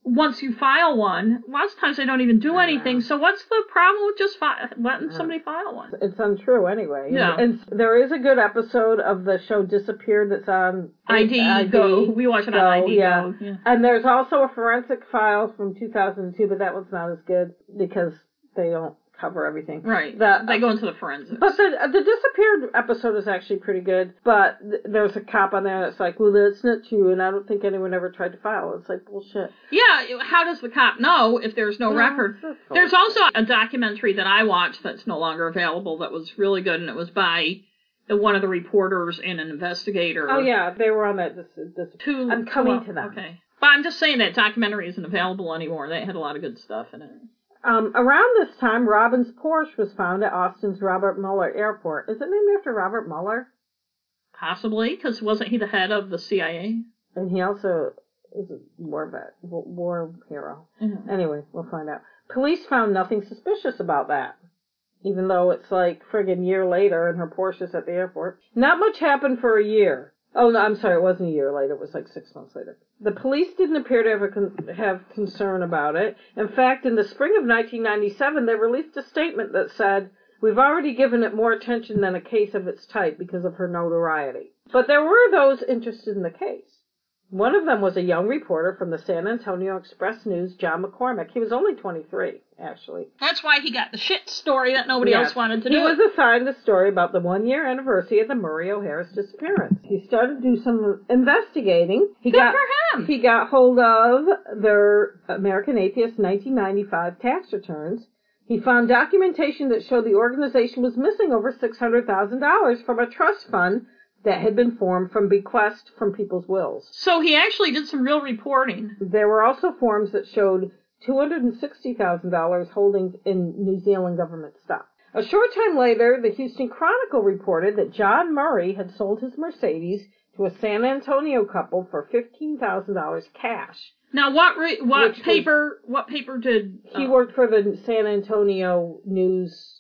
once you file one. Lots of times they don't even do anything. So what's the problem with just fi- letting Yeah. somebody file one? It's untrue anyway. Yeah. And there is a good episode of the show Disappeared that's on ID, Go. We watch it on ID yeah. Go. Yeah. And there's also a forensic file from 2002, but that one's not as good because they don't cover everything. Right. The- they go into the forensics. But the the disappeared episode is actually pretty good. But th- there's a cop on there that's like, well, that's not true, and I don't think anyone ever tried to file. It's like bullshit. yeah, how does the cop know if there's no record? There's also a documentary that I watched that's no longer available that was really good, and it was by one of the reporters and an investigator. Oh yeah, they were on that. This, this, Two, I'm coming well, to them. Okay. But I'm just saying that documentary isn't available anymore. They had a lot of good stuff in it. Um, around this time, Robin's Porsche was found at Austin's Robert Mueller Airport. Is it named after Robert Mueller? Possibly, because wasn't he the head of the CIA? And he also is a war vet, war hero. Mhm. Anyway, we'll find out. Police found nothing suspicious about that, even though it's like friggin' year later and her Porsche's at the airport. Not much happened for a year. Oh no, I'm sorry, it wasn't a year later. It was like six months later. The police didn't appear to have, con- have concern about it. In fact, in the spring of 1997, they released a statement that said, "We've already given it more attention than a case of its type because of her notoriety." But there were those interested in the case. One of them was a young reporter from the San Antonio Express News, John McCormick. He was only 23, actually. That's why he got the shit story that nobody Yes. else wanted to he do. He was assigned the story about the one year anniversary of the Murray O'Hair's disappearance. He started to do some investigating. He Good got for him. he got hold of their American Atheist 1995 tax returns. He found documentation that showed the organization was missing over $600,000 from a trust fund that had been formed from bequest from people's wills. So he actually did some real reporting. There were also forms that showed $260,000 holdings in New Zealand government stock. A short time later, the Houston Chronicle reported that John Murray had sold his Mercedes to a San Antonio couple for $15,000 cash. Now, what re- what Which was- paper what paper did He uh, worked for the San Antonio News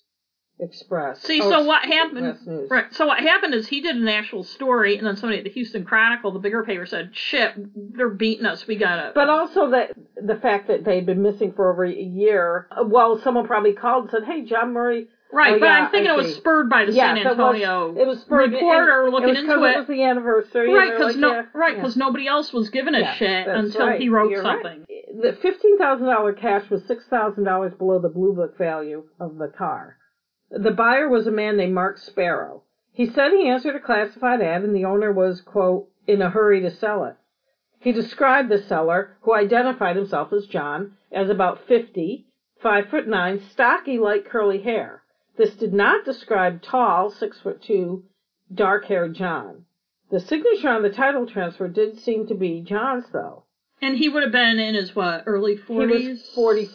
Express. See, Oh, so what happened? Right. So what happened is he did an actual story, and then somebody at the Houston Chronicle, the bigger paper, said, "Shit, they're beating us. We gotta." But also that the fact that they'd been missing for over a year. Well, someone probably called and said, "Hey, John Murray." right. Oh, but yeah, I'm thinking I it was see. spurred by the San Yes, it was- Antonio It was spurred- reporter and looking it was into it. It was the anniversary. Right, because like, no, yeah, right, yeah. because nobody else was giving a Yeah, shit until right. he wrote You're right. something. The fifteen thousand dollar cash was six thousand dollars below the blue book value of the car. The buyer was a man named Mark Sparrow. He said he answered a classified ad and the owner was, quote, in a hurry to sell it. He described the seller, who identified himself as John, as about fifty, five foot nine, stocky light curly hair. This did not describe tall, six foot two, dark haired John. The signature on the title transfer did seem to be John's though. And he would have been in his what early 40s? He was 40.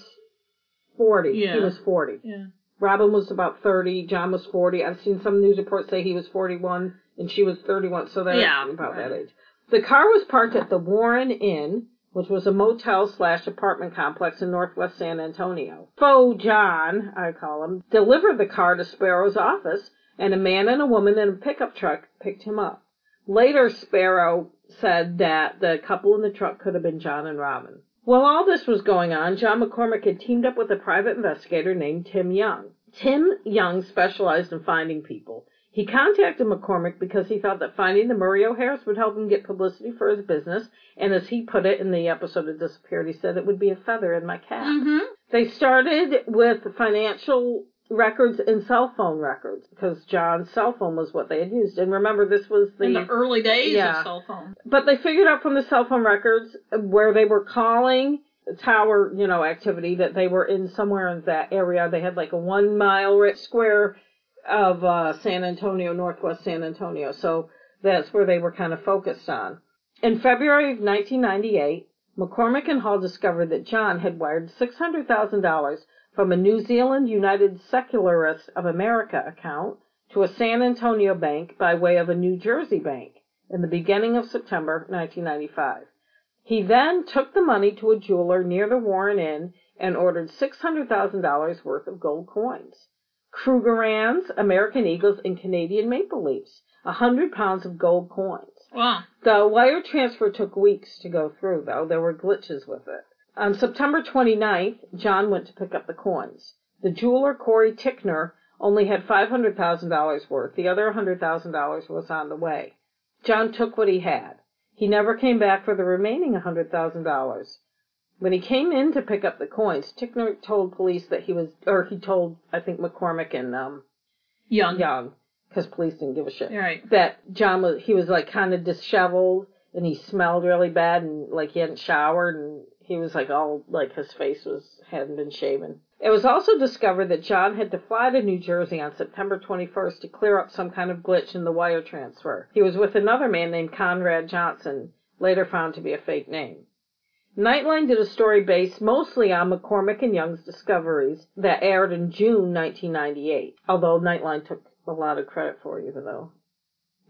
40. Yeah. He was 40. Yeah. Robin was about 30. John was 40. I've seen some news reports say he was 41 and she was 31, so they're Yeah, about right. that age. The car was parked at the Warren Inn, which was a motel slash apartment complex in northwest San Antonio. Faux John, I call him, delivered the car to Sparrow's office, and a man and a woman in a pickup truck picked him up. Later, Sparrow said that the couple in the truck could have been John and Robin. While all this was going on, John McCormick had teamed up with a private investigator named Tim Young. Tim Young specialized in finding people. He contacted McCormick because he thought that finding the Murray O'Hairs would help him get publicity for his business, and as he put it in the episode of Disappeared, he said it would be a feather in my cap. Mm-hmm. They started with financial records and cell phone records because John's cell phone was what they had used. And remember, this was In the early days Yeah. of cell phone. but they figured out from the cell phone records where they were calling tower, you know, activity that they were in somewhere in that area. They had like a one mile square of uh, San Antonio, northwest San Antonio. So that's where they were kind of focused on. In February of 1998, McCormick and Hall discovered that John had wired $600,000 from a New Zealand United Secularists of America account to a San Antonio bank by way of a New Jersey bank in the beginning of September 1995. He then took the money to a jeweler near the Warren Inn and ordered $600,000 worth of gold coins. Krugerrands, American Eagles, and Canadian Maple Leafs. a hundred pounds of gold coins. Wow. The wire transfer took weeks to go through, though. There were glitches with it. On September 29th, John went to pick up the coins. The jeweler, Corey Tickner, only had $500,000 worth. The other $100,000 was on the way. John took what he had. He never came back for the remaining $100,000. When he came in to pick up the coins, Tickner told police that he was, or he told, I think, McCormick and um, Young. Young, because police didn't give a shit, Right. that John was, he was like kind of disheveled and he smelled really bad and like he hadn't showered and he was like all, like his face was, hadn't been shaven. It was also discovered that John had to fly to New Jersey on September 21st to clear up some kind of glitch in the wire transfer. He was with another man named Conrad Johnson, later found to be a fake name. Nightline did a story based mostly on McCormick and Young's discoveries that aired in June 1998, although Nightline took a lot of credit for it, even though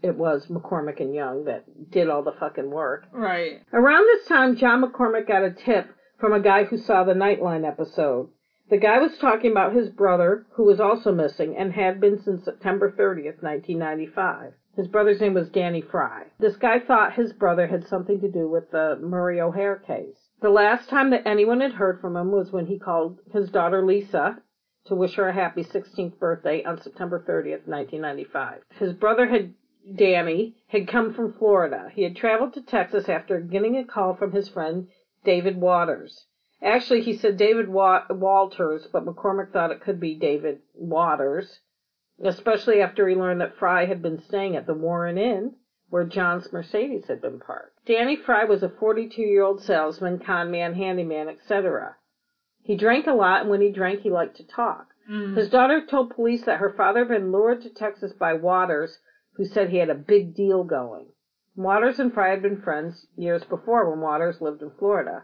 it was McCormick and Young that did all the fucking work. Right. Around this time, John McCormick got a tip from a guy who saw the Nightline episode. The guy was talking about his brother, who was also missing and had been since September 30th, 1995. His brother's name was Danny Fry. This guy thought his brother had something to do with the Murray O'Hare case. The last time that anyone had heard from him was when he called his daughter Lisa to wish her a happy 16th birthday on September 30th, 1995. His brother had Danny had come from Florida. He had traveled to Texas after getting a call from his friend David Waters. Actually, he said David Wa- Walters, but McCormick thought it could be David Waters, especially after he learned that Fry had been staying at the Warren Inn, where John's Mercedes had been parked. Danny Fry was a 42-year-old salesman, conman, handyman, etc. He drank a lot, and when he drank, he liked to talk. Mm. His daughter told police that her father had been lured to Texas by Waters, who said he had a big deal going. Waters and Fry had been friends years before when Waters lived in Florida.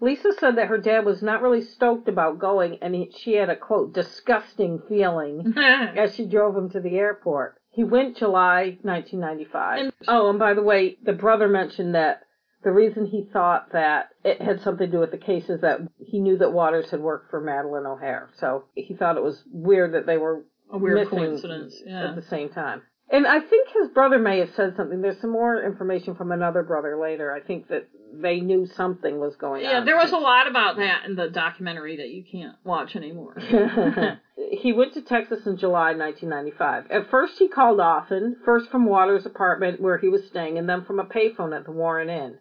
Lisa said that her dad was not really stoked about going and he, she had a quote, disgusting feeling as she drove him to the airport. He went July 1995. And- oh, and by the way, the brother mentioned that the reason he thought that it had something to do with the case is that he knew that Waters had worked for Madalyn O'Hair. So he thought it was weird that they were a weird missing coincidence. Yeah. at the same time. And I think his brother may have said something. There's some more information from another brother later. I think that they knew something was going Yeah, on. Yeah, there was a lot about that in the documentary that you can't watch anymore. he went to Texas in July 1995. At first, he called often, first from Waters' apartment where he was staying, and then from a payphone at the Warren Inn.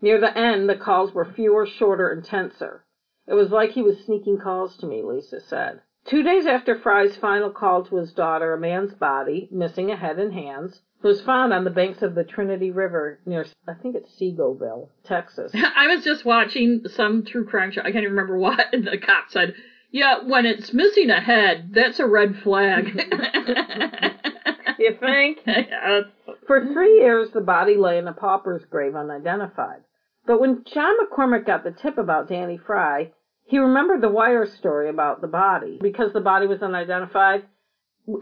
Near the end, the calls were fewer, shorter, and tenser. It was like he was sneaking calls to me, Lisa said. Two days after Fry's final call to his daughter, a man's body, missing a head and hands, was found on the banks of the Trinity River near, I think it's Seagoville, Texas. I was just watching some true crime show. I can't even remember what, and the cop said, "Yeah, when it's missing a head, that's a red flag." you think? Yeah, For three years, the body lay in a pauper's grave unidentified. But when John McCormick got the tip about Danny Fry, he remembered the wire story about the body. Because the body was unidentified,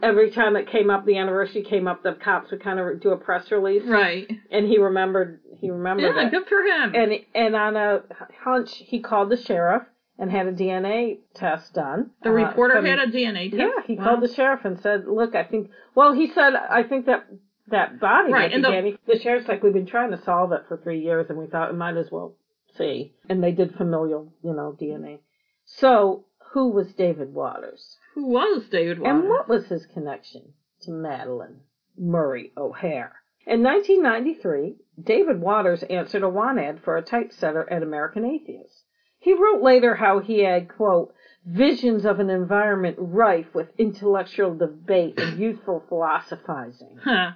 every time it came up, the anniversary came up, the cops would kind of do a press release. right. And he remembered, he remembered Yeah, that. good for him. And, and on a hunch, he called the sheriff and had a DNA test done. the Uh, reporter from- had a DNA test. yeah, he Wow. called the sheriff and said, "Look, I think." Well, he said, "I think that that body Right, might be and the- Danny." The sheriff's like, "We've been trying to solve it for three years, and we thought we might as well see." And they did familial, you know, DNA. So, who was David Waters, Who was David Waters? and what was his connection to Madalyn Murray O'Hair? In 1993, David Waters answered a want ad for a typesetter at American Atheist. He wrote later how he had, quote, visions of an environment rife with intellectual debate and youthful philosophizing. Huh.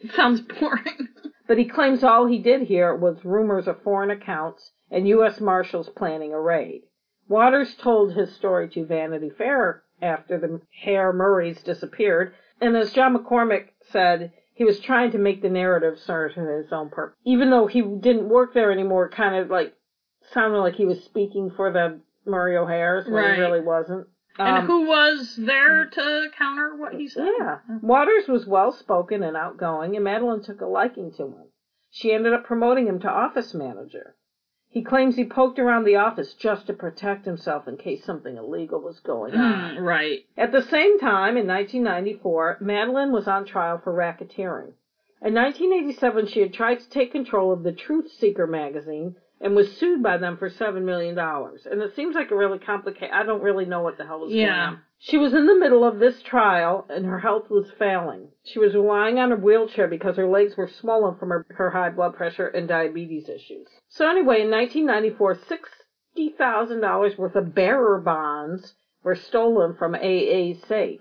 It sounds boring. But he claims all he did here was rumors of foreign accounts and U.S. Marshals planning a raid. Waters told his story to Vanity Fair after the Hare Murrays disappeared, and as John McCormick said, he was trying to make the narrative serve his own purpose. Even though he didn't work there anymore, it kind of like sounded like he was speaking for the Murray O'Hairs when Right. he really wasn't. and Um, who was there to counter what he said? yeah. Waters was well spoken and outgoing, and Madalyn took a liking to him. She ended up promoting him to office manager. He claims he poked around the office just to protect himself in case something illegal was going on. Mm, right. At the same time, in 1994, Madalyn was on trial for racketeering. In 1987, she had tried to take control of the Truth Seeker magazine and was sued by them for $7 million. And it seems like a really complicated, I don't really know what the hell was going Yeah. on. She was in the middle of this trial and her health was failing. She was relying on a wheelchair because her legs were swollen from her, her high blood pressure and diabetes issues. So anyway, in 1994, $60,000 worth of bearer bonds were stolen from AA's safe.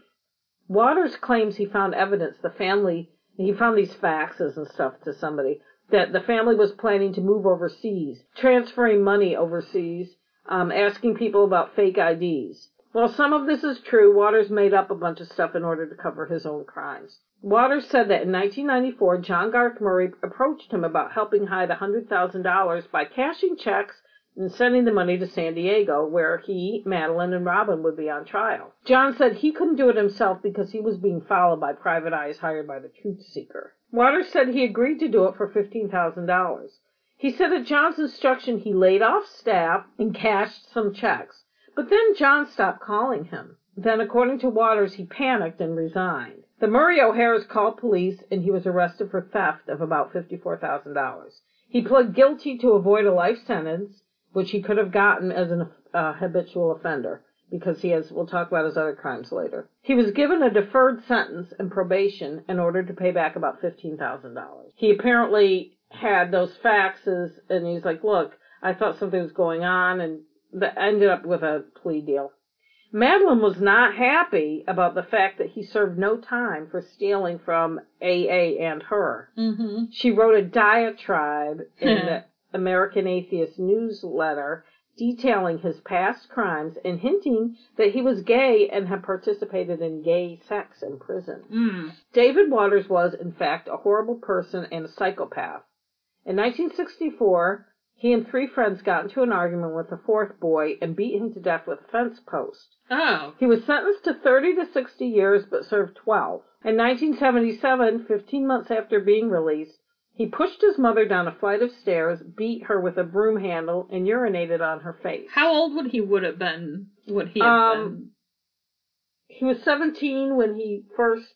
Waters claims he found evidence the family, he found these faxes and stuff to somebody, that the family was planning to move overseas, transferring money overseas, um, asking people about fake IDs. While some of this is true, Waters made up a bunch of stuff in order to cover his own crimes. Waters said that in 1994, John Garth Murray approached him about helping hide $100,000 by cashing checks and sending the money to San Diego, where he, Madalyn, and Robin would be on trial. John said he couldn't do it himself because he was being followed by private eyes hired by the truth seeker. Waters said he agreed to do it for $15,000. He said at John's instruction he laid off staff and cashed some checks. But then John stopped calling him. Then, according to Waters, he panicked and resigned. The Murray O'Hairs called police and he was arrested for theft of about $54,000. He pled guilty to avoid a life sentence, which he could have gotten as an uh, habitual offender because he has, we'll talk about his other crimes later. He was given a deferred sentence and probation in order to pay back about $15,000. He apparently had those faxes and he's like, look, I thought something was going on and that ended up with a plea deal. Madalyn was not happy about the fact that he served no time for stealing from AA and her. Mm-hmm. She wrote a diatribe in the American Atheist newsletter detailing his past crimes and hinting that he was gay and had participated in gay sex in prison. Mm. David Waters was, in fact, a horrible person and a psychopath. In 1964, he and three friends got into an argument with a fourth boy and beat him to death with a fence post. Oh. He was sentenced to 30 to 60 years but served 12. In 1977, 15 months after being released, he pushed his mother down a flight of stairs, beat her with a broom handle, and urinated on her face. How old would he would have been? Would he have Um, He was 17 when he first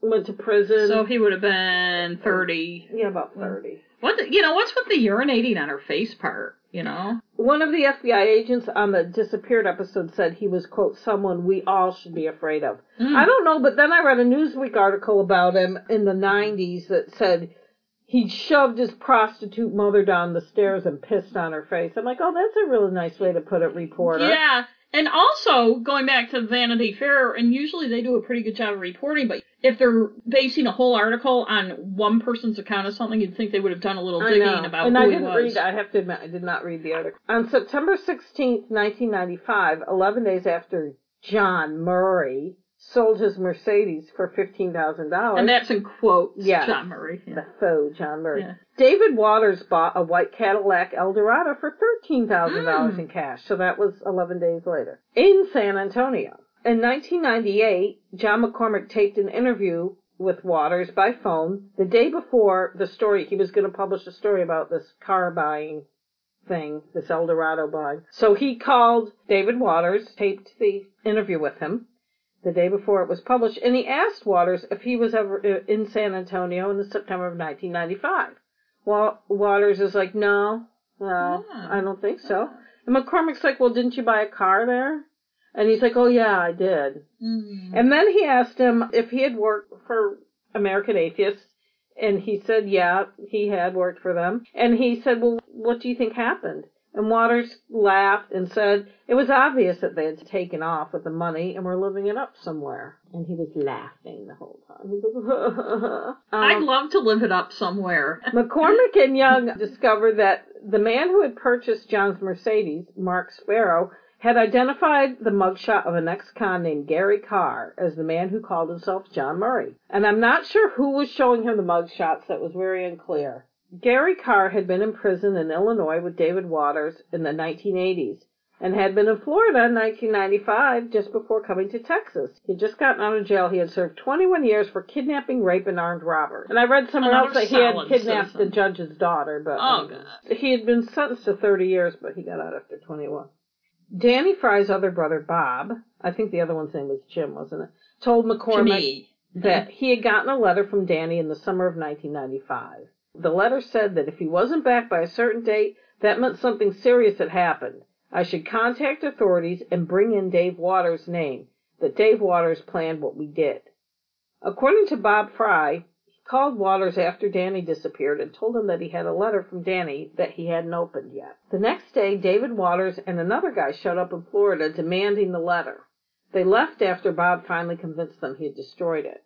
went to prison. been? So he would have been thirty. yeah, about 30. What the, you know? What's with the urinating on her face part? You know? One of the FBI agents on the disappeared episode said he was, quote, someone we all should be afraid of. Mm. I don't know, but then I read a Newsweek article about him in the 90s that said he shoved his prostitute mother down the stairs and pissed on her face. I'm like, oh, that's a really nice way to put it, reporter. Yeah, and also going back to Vanity Fair, and usually they do a pretty good job of reporting, but if they're basing a whole article on one person's account of something, you'd think they would have done a little digging about and who I didn't was. read. I have to admit, I did not read the article. On September 16th, 1995, 11 days after John Murray sold his Mercedes for $15,000, And that's in quotes, Yes. John Murray. the faux John Murray. Yeah. David Waters bought a white Cadillac Eldorado for $13,000 Mm. in cash, so that was 11 days later, in San Antonio. In 1998, John McCormick taped an interview with Waters by phone the day before the story. He was going to publish a story about this car buying thing, this Eldorado buying. So he called David Waters, taped the interview with him the day before it was published, and he asked Waters if he was ever uh, in San Antonio in the September of 1995. Well, Waters is like, no, no, Ah. I don't think so. And McCormick's like, well, didn't you buy a car there? And he's like, oh yeah, I did. Mm. And then he asked him if he had worked for American Atheists, and he said, yeah, he had worked for them. And he said, well, what do you think happened? And Waters laughed and said it was obvious that they had taken off with the money and were living it up somewhere. And he was laughing the whole time. Like, I'd um, love to live it up somewhere. McCormick and Young discovered that the man who had purchased John's Mercedes, Mark Sparrow, had identified the mugshot of an ex-con named Gary Carr as the man who called himself John Murray. And I'm not sure who was showing him the mugshots, that was very unclear. Gary Carr had been in prison in Illinois with David Waters in the 1980s and had been in Florida in 1995 just before coming to Texas. He'd just gotten out of jail. He had served 21 years for kidnapping, rape, and armed robbery. And I read somewhere Another else that he had solid kidnapped citizen. the judge's daughter, but Oh, um, God. he had been sentenced to 30 years, but he got out after 21. Danny Fry's other brother, Bob, I think the other one's name was Jim, wasn't it? Told McCormick Jimmy. that he had gotten a letter from Danny in the summer of 1995. The letter said that if he wasn't back by a certain date, that meant something serious had happened. I should contact authorities and bring in Dave Waters' name, that Dave Waters planned what we did. According to Bob Fry, he called Waters after Danny disappeared and told him that he had a letter from Danny that he hadn't opened yet. The next day, David Waters and another guy showed up in Florida demanding the letter. They left after Bob finally convinced them he had destroyed it.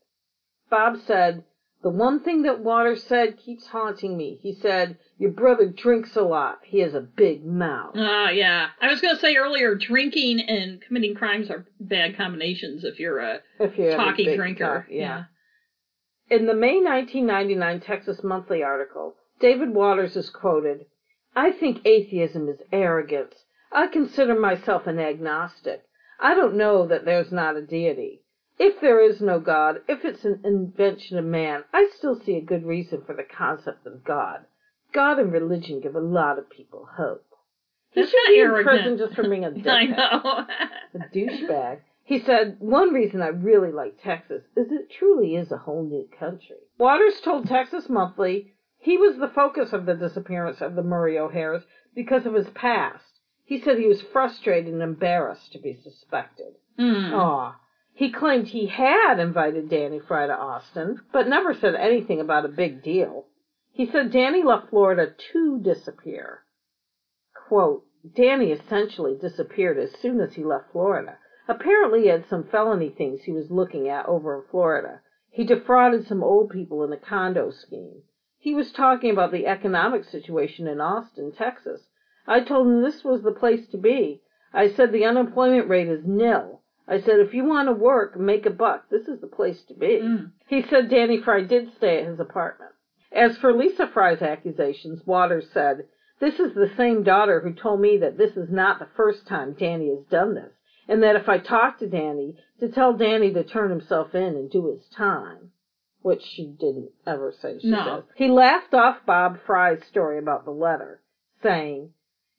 Bob said, The one thing that Waters said keeps haunting me. He said, Your brother drinks a lot. He has a big mouth. Uh, yeah. I was going to say earlier, drinking and committing crimes are bad combinations if you're a If you have a talky big drinker. mouth, yeah. In the May 1999 Texas Monthly article, David Waters is quoted, I think atheism is arrogance. I consider myself an agnostic. I don't know that there's not a deity. If there is no God, if it's an invention of man, I still see a good reason for the concept of God. God and religion give a lot of people hope. He That's should be in arrogant. prison just for being a dickhead I know. a douchebag. He said, One reason I really like Texas is it truly is a whole new country. Waters told Texas Monthly he was the focus of the disappearance of the Murray O'Hairs because of his past. He said he was frustrated and embarrassed to be suspected. Hmm. Aw. He claimed he had invited Danny Fry to Austin, but never said anything about a big deal. He said Danny left Florida to disappear. Quote, Danny essentially disappeared as soon as he left Florida. Apparently he had some felony things he was looking at over in Florida. He defrauded some old people in a condo scheme. He was talking about the economic situation in Austin, Texas. I told him this was the place to be. I said the unemployment rate is nil. I said if you want to work, make a buck, this is the place to be. Mm. He said Danny Fry did stay at his apartment. As for Lisa Fry's accusations, Waters said, This is the same daughter who told me that this is not the first time Danny has done this, and that if I talk to Danny, to tell Danny to turn himself in and do his time. Which she didn't ever say, she No. says. He laughed off Bob Fry's story about the letter, saying,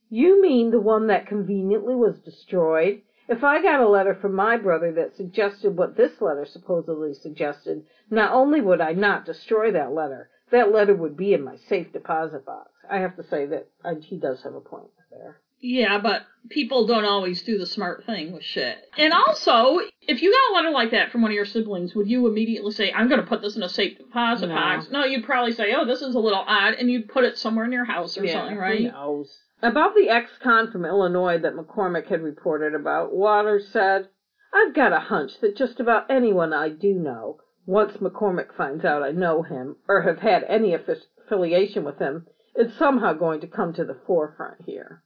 You mean the one that conveniently was destroyed? If I got a letter from my brother that suggested what this letter supposedly suggested, not only would I not destroy that letter, that letter would be in my safe deposit box. I have to say that uh, he does have a point there. Yeah, but people don't always do the smart thing with shit. And also, if you got a letter like that from one of your siblings, would you immediately say, I'm going to put this in a safe deposit No. box? No, you'd probably say, oh, this is a little odd, and you'd put it somewhere in your house or something, right? Who knows? About the ex-con from Illinois that McCormick had reported about, Waters said, I've got a hunch that just about anyone I do know, once McCormick finds out I know him, or have had any affiliation with him, is somehow going to come to the forefront here.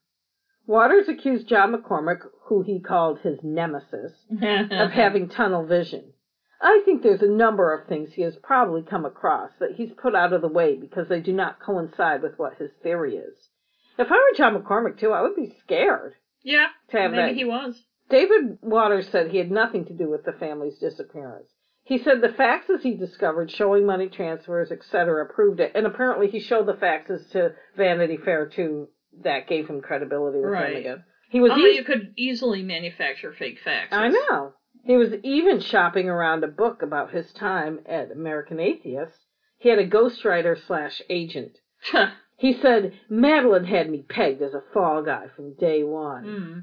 Waters accused John McCormick, who he called his nemesis, of having tunnel vision. I think there's a number of things he has probably come across that he's put out of the way because they do not coincide with what his theory is. If I were John McCormick too, I would be scared yeah, to have maybe that. he was. David Waters said he had nothing to do with the family's disappearance. He said the faxes he discovered showing money transfers, etc., proved it, and apparently he showed the faxes to Vanity Fair too. That gave him credibility with Right. them again. He was Although e- you could easily manufacture fake faxes. I know. He was even shopping around a book about his time at American Atheist. He had a ghostwriter slash agent. He said, Madeline had me pegged as a fall guy from day one. Hmm.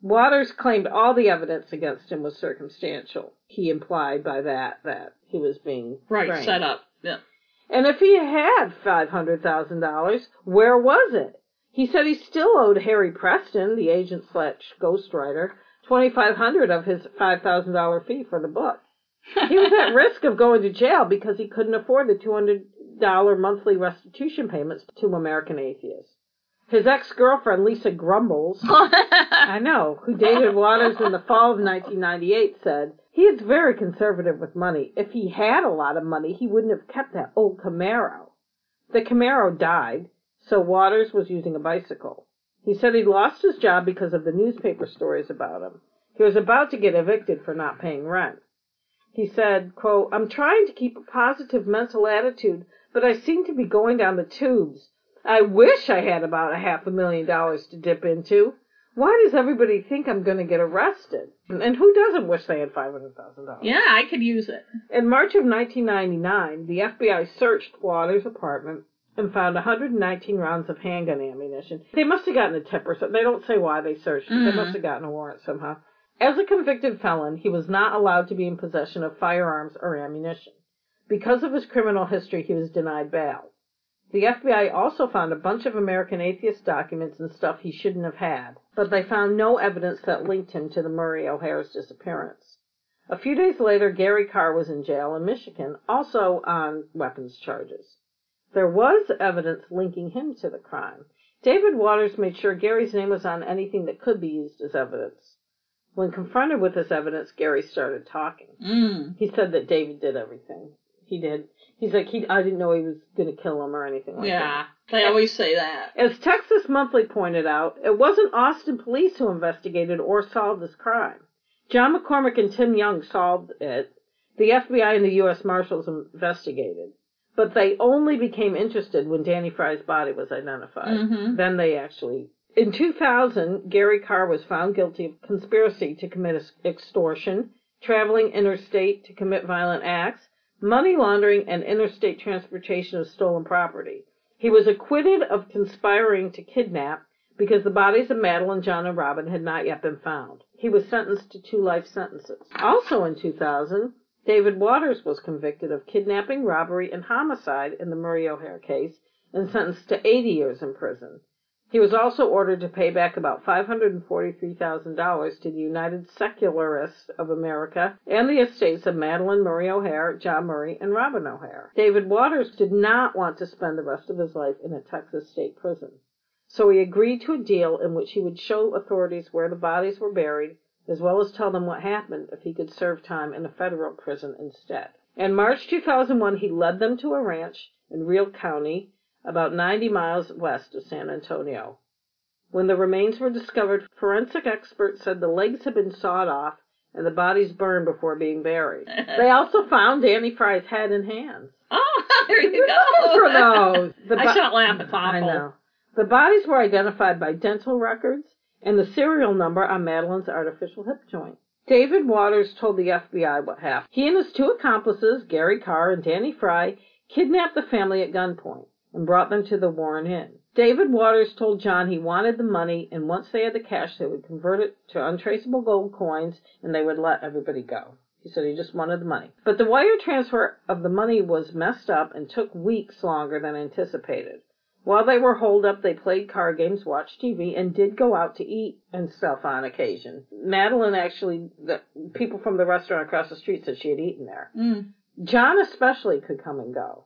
Waters claimed all the evidence against him was circumstantial. He implied by that that he was being Right, framed. set up. Yeah. And if he had five hundred thousand dollars, where was it? He said he still owed Harry Preston, the agent slash ghostwriter, twenty five hundred of his five thousand dollar fee for the book. He was at risk of going to jail because he couldn't afford the two hundred monthly restitution payments to American Atheists. His ex girlfriend Lisa Grumbles I know, who dated Waters in the fall of 1998 said, he is very conservative with money. If he had a lot of money, he wouldn't have kept that old Camaro. The Camaro died, so Waters was using a bicycle. He said he'd lost his job because of the newspaper stories about him. He was about to get evicted for not paying rent. He said, quote, I'm trying to keep a positive mental attitude, but I seem to be going down the tubes. I wish I had about a half a million dollars to dip into. Why does everybody think I'm going to get arrested? And who doesn't wish they had $500,000? Yeah, I could use it. In March of 1999, the FBI searched Waters' apartment and found 119 rounds of handgun ammunition. They must have gotten a tip or something. They don't say why they searched. Mm-hmm. They must have gotten a warrant somehow. As a convicted felon, he was not allowed to be in possession of firearms or ammunition. Because of his criminal history, he was denied bail. The FBI also found a bunch of American Atheist documents and stuff he shouldn't have had, but they found no evidence that linked him to the Murray O'Hair's disappearance. A few days later, Gary Carr was in jail in Michigan, also on weapons charges. There was evidence linking him to the crime. David Waters made sure Gary's name was on anything that could be used as evidence. When confronted with this evidence, Gary started talking. Mm. He said that David did everything. He did. He's like, he, I didn't know he was going to kill him or anything like yeah, that. Yeah, they always say that. As Texas Monthly pointed out, it wasn't Austin police who investigated or solved this crime. John McCormick and Tim Young solved it. The FBI and the U.S. Marshals investigated. But they only became interested when Danny Fry's body was identified. Mm-hmm. Then they actually. In 2000, Gary Carr was found guilty of conspiracy to commit extortion, traveling interstate to commit violent acts, money laundering, and interstate transportation of stolen property. He was acquitted of conspiring to kidnap because the bodies of Madalyn, John, and Robin had not yet been found. He was sentenced to two life sentences. Also in 2000, David Waters was convicted of kidnapping, robbery, and homicide in the Murray O'Hair case and sentenced to 80 years in prison. He was also ordered to pay back about $543,000 to the United Secularists of America and the estates of Madalyn Murray O'Hair, John Murray, and Robin O'Hair. David Waters did not want to spend the rest of his life in a Texas state prison. So he agreed to a deal in which he would show authorities where the bodies were buried, as well as tell them what happened if he could serve time in a federal prison instead. In March 2001, he led them to a ranch in Real County about 90 miles west of San Antonio. When the remains were discovered, forensic experts said the legs had been sawed off and the bodies burned before being buried. they also found Danny Fry's head and hands. Oh, there you go. for those. The I shouldn't laugh. It's awful. I know. The bodies were identified by dental records and the serial number on Madalyn's artificial hip joint. David Waters told the FBI what happened. He and his two accomplices, Gary Carr and Danny Fry, kidnapped the family at gunpoint and brought them to the Warren Inn. David Waters told John he wanted the money, and once they had the cash, they would convert it to untraceable gold coins and they would let everybody go. He said he just wanted the money. But the wire transfer of the money was messed up and took weeks longer than anticipated. While they were holed up, they played card games, watched TV, and did go out to eat and stuff on occasion. Madalyn actually, the people from the restaurant across the street said she had eaten there. Mm. John especially could come and go.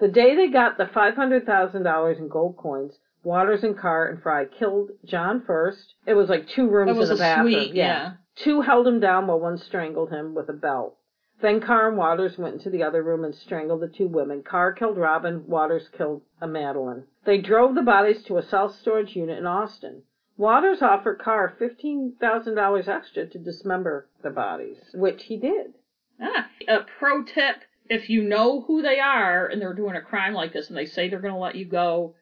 The day they got the $500,000 in gold coins, Waters and Carr and Fry killed John first. It was like two rooms in a, a bathroom. Suite, yeah. yeah. Two held him down while one strangled him with a belt. Then Carr and Waters went into the other room and strangled the two women. Carr killed Robin, Waters killed a Madalyn. They drove the bodies to a self storage unit in Austin. Waters offered Carr $15,000 extra to dismember the bodies, which he did. Ah, a pro tip if you know who they are and they're doing a crime like this and they say they're going to let you go,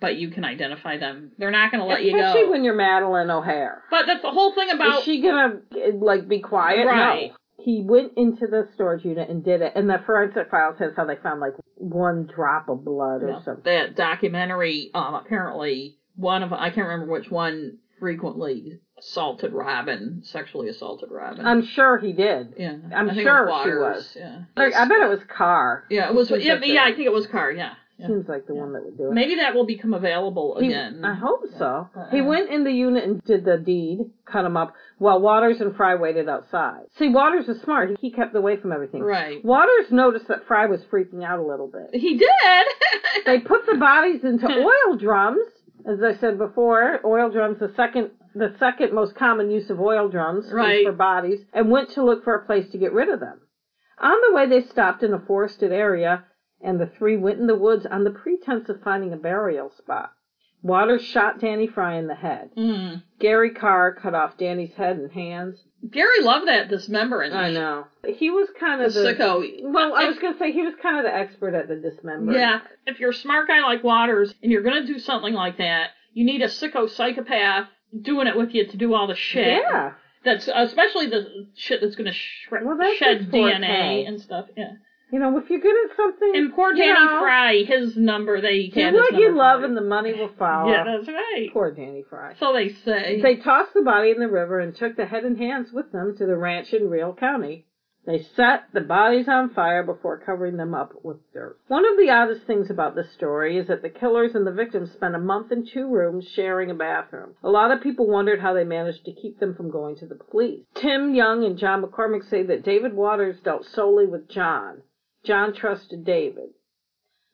but you can identify them, they're not going to let Especially you go. Especially when you're Madalyn O'Hair. But that's the whole thing about. Is she going to like be quiet? Right. No. He went into the storage unit and did it, and the forensic file says how they found like one drop of blood or no, something. That documentary, um, apparently one of I can't remember which one frequently assaulted Robin, sexually assaulted Robin. I'm sure he did. Yeah, I'm sure was she was. Yeah, like, I bet it was Carr. Yeah, it was. Yeah, yeah, I think it was Carr. Yeah. Yeah. Seems like the yeah. one that would do it. Maybe that will become available he, again. I hope so. Uh, he went in the unit and did the deed, cut him up, while Waters and Fry waited outside. See, Waters is smart. He kept away from everything. Right. Waters noticed that Fry was freaking out a little bit. He did. they put the bodies into oil drums, as I said before. Oil drums, the second the second most common use of oil drums right. for bodies, and went to look for a place to get rid of them. On the way, they stopped in a forested area, and the three went in the woods on the pretense of finding a burial spot. Waters shot Danny Fry in the head. Mm. Gary Carr cut off Danny's head and hands. Gary loved that dismembering. I know. He was kind The of the. sicko. Well, I If- was going to say he was kind of the expert at the dismembering. Yeah, if you're a smart guy like Waters and you're gonna do something like that, you need a sicko psychopath doing it with you to do all the shit. Yeah. That's especially the shit that's gonna shred, Well, that's shed. DNA and stuff. Yeah. You know, if you're good at something. And poor Danny know, Fry, his number they Do what you love and the money will follow. Yeah, that's right. Poor Danny Fry. So they say. They tossed the body in the river and took the head and hands with them to the ranch in Real County. They set the bodies on fire before covering them up with dirt. One of the oddest things about this story is that the killers and the victims spent a month in two rooms sharing a bathroom. A lot of people wondered how they managed to keep them from going to the police. Tim Young and John McCormick say that David Waters dealt solely with John. John trusted David.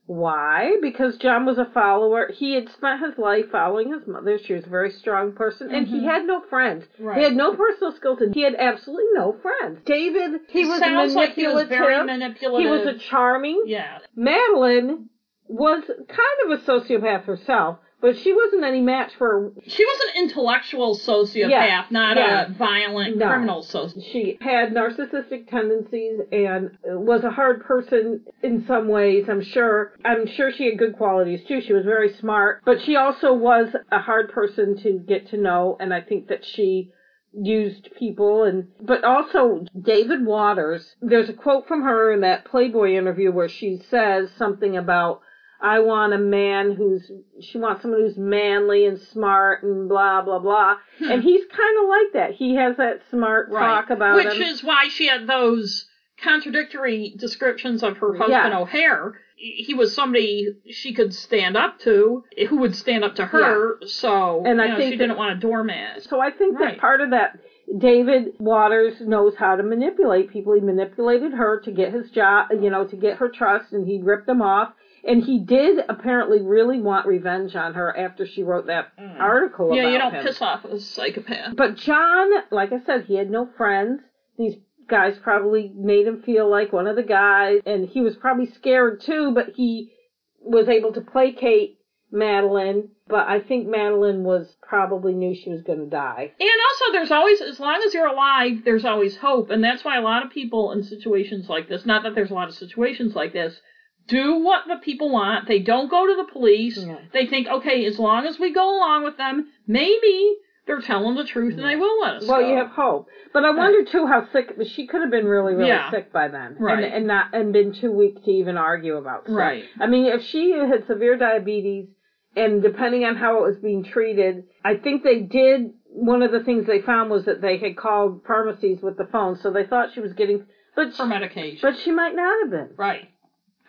Why? Because John was a follower. He had spent his life following his mother. She was a very strong person, and he Mhm. had no friends. Right. He had no personal skills, and he had absolutely no friends. David, he was sounds like he was very manipulative. He was a charming. yeah. Madalyn was kind of a sociopath herself, but she wasn't any match for. She was an intellectual sociopath, Yeah, not yeah. a violent No. criminal sociopath. She had narcissistic tendencies and was a hard person in some ways, I'm sure. I'm sure she had good qualities too. She was very smart, but she also was a hard person to get to know, and I think that she used people and but also David Waters there's a quote from her in that Playboy interview where she says something about I want a man who's she wants someone who's manly and smart and blah blah blah Hmm. and he's kind of like that he has that smart talk about him. Which him is why she had those contradictory descriptions of her husband Yeah. O'Hair. He was somebody she could stand up to, who would stand up to her. So, And I know, think she that- didn't want a doormat. So I think Right. that part of that, David Waters knows how to manipulate people. He manipulated her to get his job, you know, to get her trust, and he ripped them off. And he did apparently really want revenge on her after she wrote that Mm. article Yeah, about you don't him. piss off a psychopath. But John, like I said, he had no friends. These guys probably made him feel like one of the guys, and he was probably scared too, but he was able to placate Madalyn. But I think Madalyn was probably knew she was going to die. And also, there's always, as long as you're alive, there's always hope. And that's why a lot of people in situations like this, not that there's a lot of situations like this, do what the people want. They don't go to the police. Yeah. They think, okay, as long as we go along with them, maybe they're telling the truth and they will let us Well, go. you have hope, but I wonder too how sick she could have been. Really, really Yeah. sick by then, Right. And, and not and been too weak to even argue about. stuff. Right. I mean, if she had severe diabetes, and depending on how it was being treated, I think they did. One of the things they found was that they had called pharmacies with the phone, so they thought she was getting, but for medication. but she might not have been, right.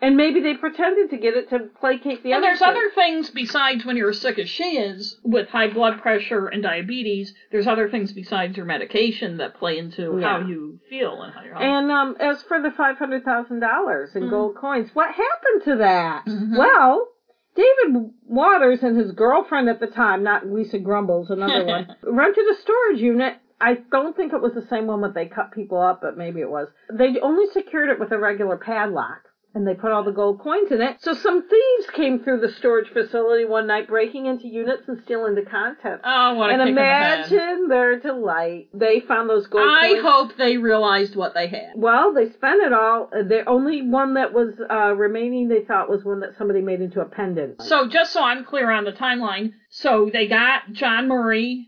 And maybe they pretended to get it to placate the other. And other. there's kids. other things besides when you're as sick as she is with high blood pressure and diabetes. There's other things besides your medication that play into how you feel and how you're. And um, as for the five hundred thousand dollars in Mhm. gold coins, what happened to that? Mhm. Well, David Waters and his girlfriend at the time, not Lisa Grumbles, another one, rented a storage unit. I don't think it was the same one that they cut people up, but maybe it was. They only secured it with a regular padlock. And they put all the gold coins in it. So some thieves came through the storage facility one night, breaking into units and stealing the contents. oh, what a and kick in the head. imagine their delight. They found those gold coins. I coins. hope they realized what they had. Well, they spent it all. Uh, The only one that was uh, remaining, they thought, was one that somebody made into a pendant. So just so I'm clear on the timeline, so they got John Murray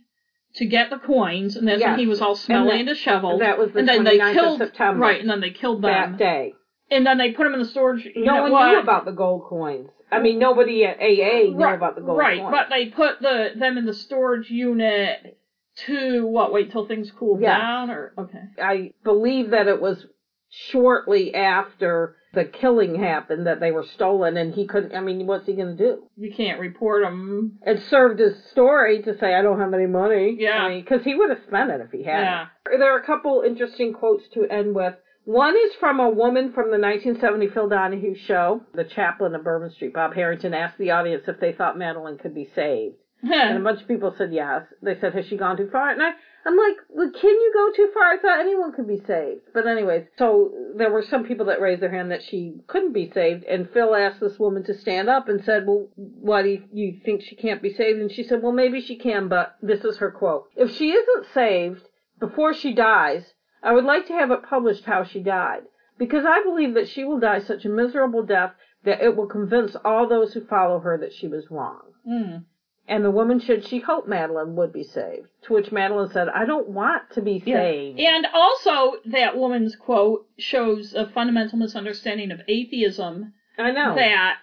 to get the coins, and then Yes. he was all smelly that- and disheveled. that was the and then they 29th of killed September. right, and then they killed them, that day, and then they put them in the storage. unit. no one What? knew about the gold coins. I mean, nobody at AA knew right, about the gold right, coins. Right, but they put the them in the storage unit to what? Wait till things cool Yes. down, or okay. I believe that it was shortly after the killing happened that they were stolen, and he couldn't. I mean, what's he going to do? You can't report them. It served his story to say, "I don't have any money." Yeah. because he would have spent it if he had. Yeah. There are a couple interesting quotes to end with. One is from a woman from the 1970 Phil Donahue show. The chaplain of Bourbon Street, Bob Harrington, asked the audience if they thought Madalyn could be saved. Hmm. And a bunch of people said yes. They said, has she gone too far? And I, I'm like, well, can you go too far? I thought anyone could be saved. But anyways, so there were some people that raised their hand that she couldn't be saved. And Phil asked this woman to stand up and said, well, why do you, you think she can't be saved? And she said, well, maybe she can, but this is her quote. If she isn't saved before she dies, I would like to have it published how she died. Because I believe that she will die such a miserable death that it will convince all those who follow her that she was wrong. Mm. And the woman said she hoped Madalyn would be saved. To which Madalyn said, I don't want to be Yeah. saved. And also, that woman's quote shows a fundamental misunderstanding of atheism I know. that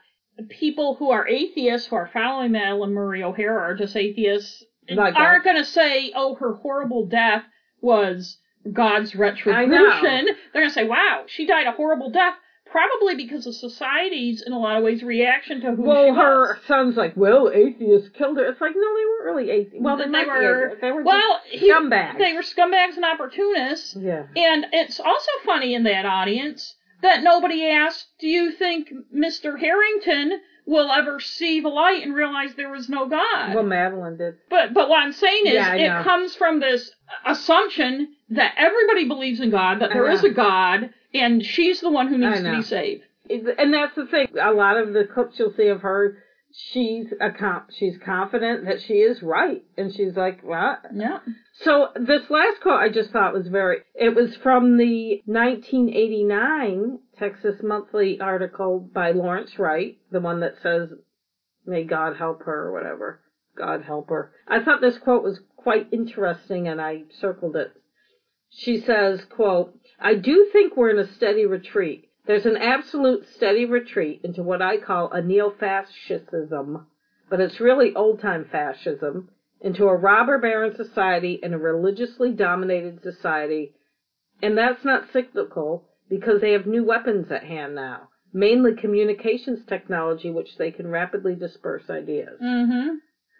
people who are atheists who are following Madalyn Murray O'Hair are just atheists Like aren't going to say, "Oh, her horrible death was God's retribution." They're going to say, "Wow, she died a horrible death." Probably because of society's, in a lot of ways, reaction to who she well, was. her son's like, well, atheists killed her. It's like, no, they weren't really atheists. Well, they, They were- They were well, he- scumbags. They were scumbags and opportunists. yeah. And it's also funny in that audience that nobody asked, do you think Mr. Harrington will ever see the light and realize there was no God? Well, Madalyn did. but but what I'm saying is Yeah, it comes from this assumption that everybody believes in God, that there is a God, and she's the one who needs to be saved. And that's the thing. A lot of the clips you'll see of her, she's a com- she's confident that she is right, and she's like, what? Yeah. So this last quote I just thought was very. It was from the 1989 Texas Monthly article by Lawrence Wright, the one that says, "May God help her" or whatever. God help her. I thought this quote was quite interesting, and I circled it. She says, "quote I do think we're in a steady retreat. There's an absolute steady retreat into what I call a neo-fascism, but it's really old-time fascism." into a robber baron society and a religiously dominated society. And that's not cyclical because they have new weapons at hand now, mainly communications technology, which they can rapidly disperse ideas. Mm-hmm.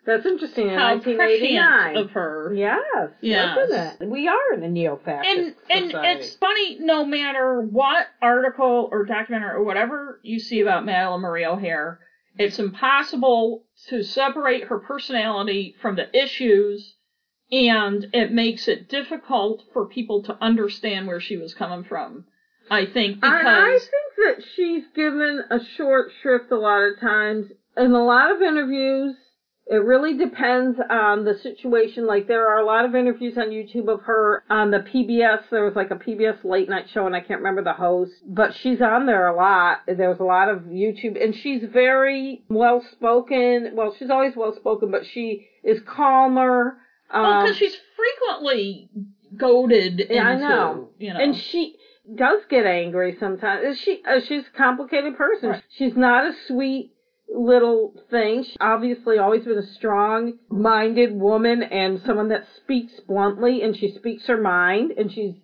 That's interesting. In How 1989. prescient of her. Yes, Yes. We are in a neo-fascist and and it's funny no matter what article or documentary or whatever you see about Madalyn Murray O'Hair, it's impossible to separate her personality from the issues and it makes it difficult for people to understand where she was coming from. I think because I, I think that she's given a short shrift a lot of times. In a lot of interviews, it really depends on the situation. Like there are a lot of interviews on YouTube of her on the PBS. There was like a PBS late night show, and I can't remember the host, but she's on there a lot. There was a lot of YouTube, and she's very well spoken. Well, she's always well spoken, but she is calmer. well, Um, because she's frequently goaded into, I know. you know. And she does get angry sometimes. She uh, she's a complicated person. Right. She's not a sweet little thing. She obviously always been a strong-minded woman and someone that speaks bluntly and she speaks her mind and she's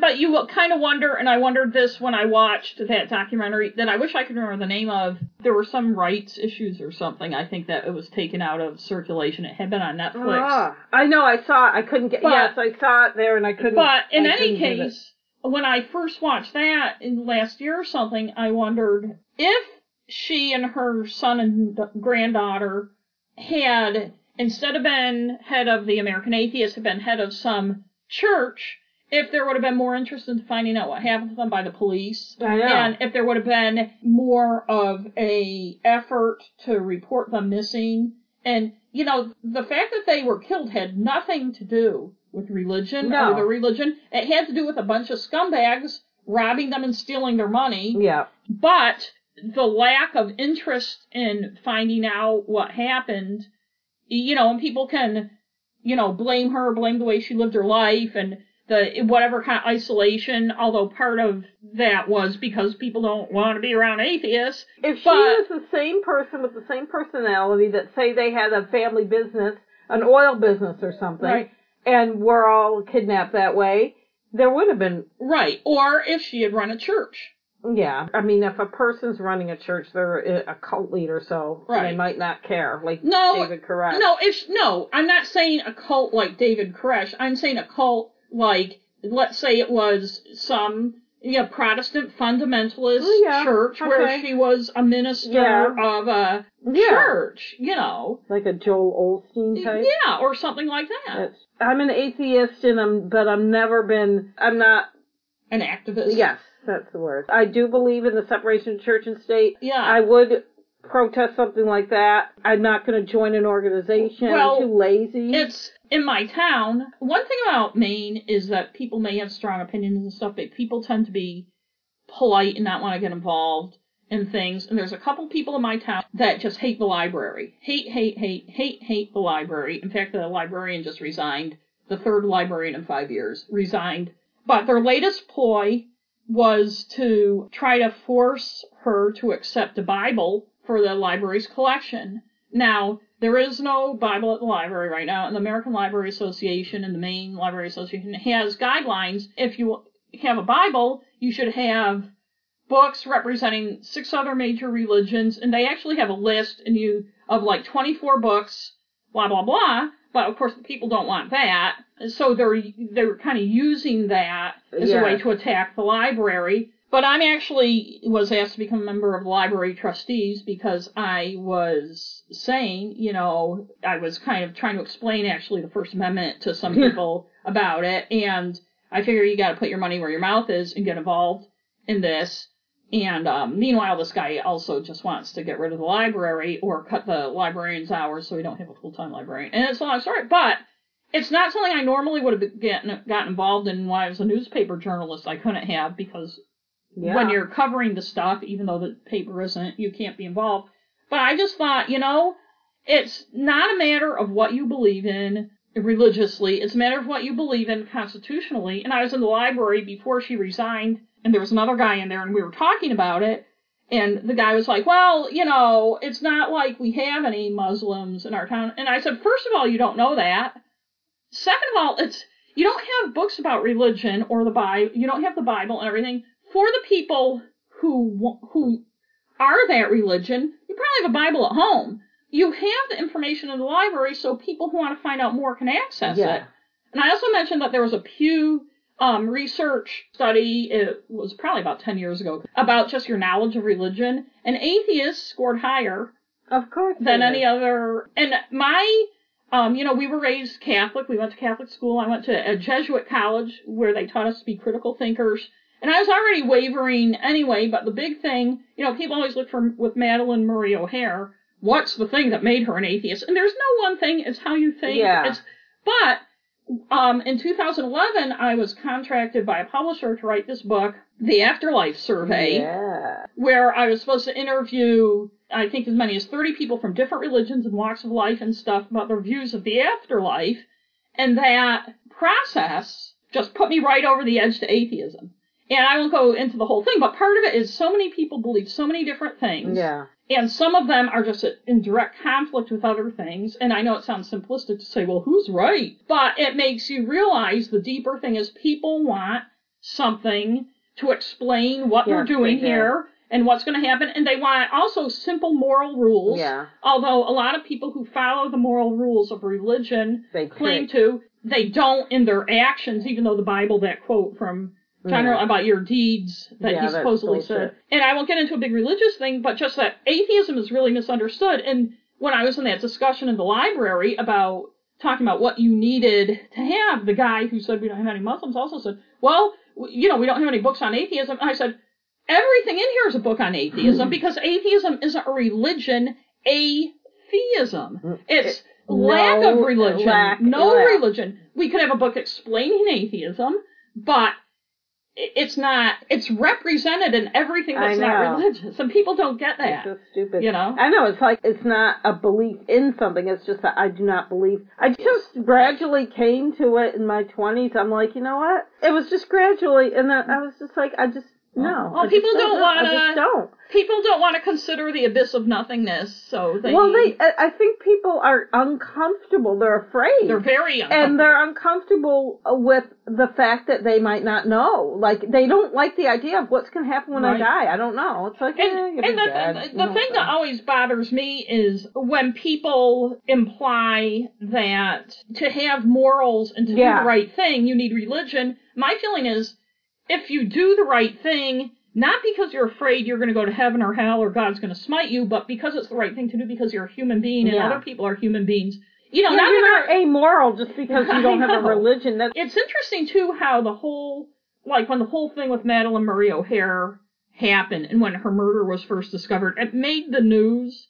But you kind of wonder, and I wondered this when I watched that documentary that I wish I could remember the name of. There were some rights issues or something. I think that it was taken out of circulation. It had been on Netflix. Ah, I know I saw it. I couldn't get But- yes, I saw it there and I couldn't But in I any couldn't get it. case, when I first watched that in last year or something, I wondered if she and her son and granddaughter had, instead of been head of the American Atheists, had been head of some church, if there would have been more interest in finding out what happened to them by the police. And if there would have been more of a effort to report them missing. And, you know, the fact that they were killed had nothing to do with religion No. or the religion. It had to do with a bunch of scumbags robbing them and stealing their money. yeah. But the lack of interest in finding out what happened, you know, and people can, you know, blame her, blame the way she lived her life and the whatever kind of isolation, although part of that was because people don't want to be around atheists. If she But- was the same person with the same personality that say they had a family business, an oil business or something, Right. and were all kidnapped that way, there would have been Right. Or if she had run a church. Yeah. I mean, if a person's running a church, they're a cult leader, so they might not care. Like No, David Koresh. No, if no, I'm not saying a cult like David Koresh. I'm saying a cult like, let's say it was some yeah, Protestant fundamentalist Oh, yeah. church where she was a minister Yeah. of a Yeah. church, you know. Like a Joel Osteen type. Yeah, or something like that. It's- I'm an atheist, and I'm, but I've never been. I'm not. An activist. Yes, that's the word. I do believe in the separation of church and state. Yeah. I would protest something like that. I'm not going to join an organization. Well, I'm too lazy. It's in my town. One thing about Maine is that people may have strong opinions and stuff, but people tend to be polite and not want to get involved in things. And there's a couple people in my town that just hate the library. Hate, hate, hate, hate, hate the library. In fact, the librarian just resigned. The third librarian in five years resigned. But their latest ploy was to try to force her to accept a Bible for the library's collection. Now, there is no Bible at the library right now, and the American Library Association and the Maine Library Association has guidelines. If you have a Bible, you should have books representing six other major religions, and they actually have a list and you of like 24 books, blah blah blah. But of course, the people don't want that, so they're they're kind of using that as a way to attack the library. But I'm actually was asked to become a member of the library trustees because I was saying, you know, I was kind of trying to explain actually the First Amendment to some people about it, and I figure you got to put your money where your mouth is and get involved in this. And um, meanwhile, this guy also just wants to get rid of the library or cut the librarian's hours so we don't have a full time librarian. And it's a long story, but it's not something I normally would have gotten, gotten involved in when I was a newspaper journalist. I couldn't have because yeah. when you're covering the stuff, even though the paper isn't, you can't be involved. But I just thought, you know, it's not a matter of what you believe in religiously, it's a matter of what you believe in constitutionally. And I was in the library before she resigned, and there was another guy in there, and we were talking about it. And the guy was like, Well, you know, it's not like we have any Muslims in our town. And I said, First of all, you don't know that. Second of all, it's you don't have books about religion or the Bible. You don't have the Bible and everything for the people who who are that religion. You probably have a Bible at home. You have the information in the library, so people who want to find out more can access Yeah. it. And I also mentioned that there was a Pew um, research study. It was probably about ten years ago about just your knowledge of religion, and atheists scored higher Of course. than any other. And my, um, you know, we were raised Catholic. We went to Catholic school. I went to a Jesuit college where they taught us to be critical thinkers. And I was already wavering anyway. But the big thing, you know, people always look for with Madalyn Murray O'Hair. What's the thing that made her an atheist? And there's no one thing. It's how you think. Yeah. It's, but um, in 2011, I was contracted by a publisher to write this book, The Afterlife Survey Yeah. where I was supposed to interview, I think, as many as 30 people from different religions and walks of life and stuff about their views of the afterlife. And that process just put me right over the edge to atheism. And I won't go into the whole thing, but part of it is so many people believe so many different things. Yeah. And some of them are just in direct conflict with other things. And I know it sounds simplistic to say, well, who's right? But it makes you realize the deeper thing is people want something to explain what Yes, we're doing they do. here and what's going to happen. And they want also simple moral rules. Yeah. Although a lot of people who follow the moral rules of religion They claim to, they don't in their actions, even though the Bible, that quote from John mm-hmm. Yeah. about your deeds that Yeah, he supposedly said. And I won't get into a big religious thing, but just that atheism is really misunderstood. And when I was in that discussion in the library about talking about what you needed to have, the guy who said we don't have any Muslims also said, well, you know, we don't have any books on atheism. And I said, everything in here is a book on atheism mm-hmm. because atheism isn't a religion, atheism. Mm. It's No lack of religion. lack- no lack. religion. We could have a book explaining atheism, but it's not, it's represented in everything that's not religious. And people don't get that It's so stupid. You know? I know. It's like it's not a belief in something. It's just that I do not believe. I just gradually came to it in my twenties. I'm like, you know what? It was just gradually, and then I was just like, I just no. Well, people don't wanna- don't. People don't want to consider the abyss of nothingness, so they, well, they. I think people are uncomfortable. They're afraid. they're very and they're uncomfortable with the fact that they might not know. Like they don't like the idea of what's going to happen when Right. I die. I don't know. It's like, eh, And, you'll and the, dead. the, You the thing that always bothers me is when people imply that to have morals and to do the right thing, you need religion. My feeling is if you do the right thing, not because you're afraid you're going to go to heaven or hell or God's going to smite you, but because it's the right thing to do because you're a human being and Yeah. other people are human beings. You know, Yeah, not you're not amoral just because you don't have a religion. That it's interesting too how the whole like when the whole thing with Madalyn Murray O'Hair happened and when her murder was first discovered, it made the news,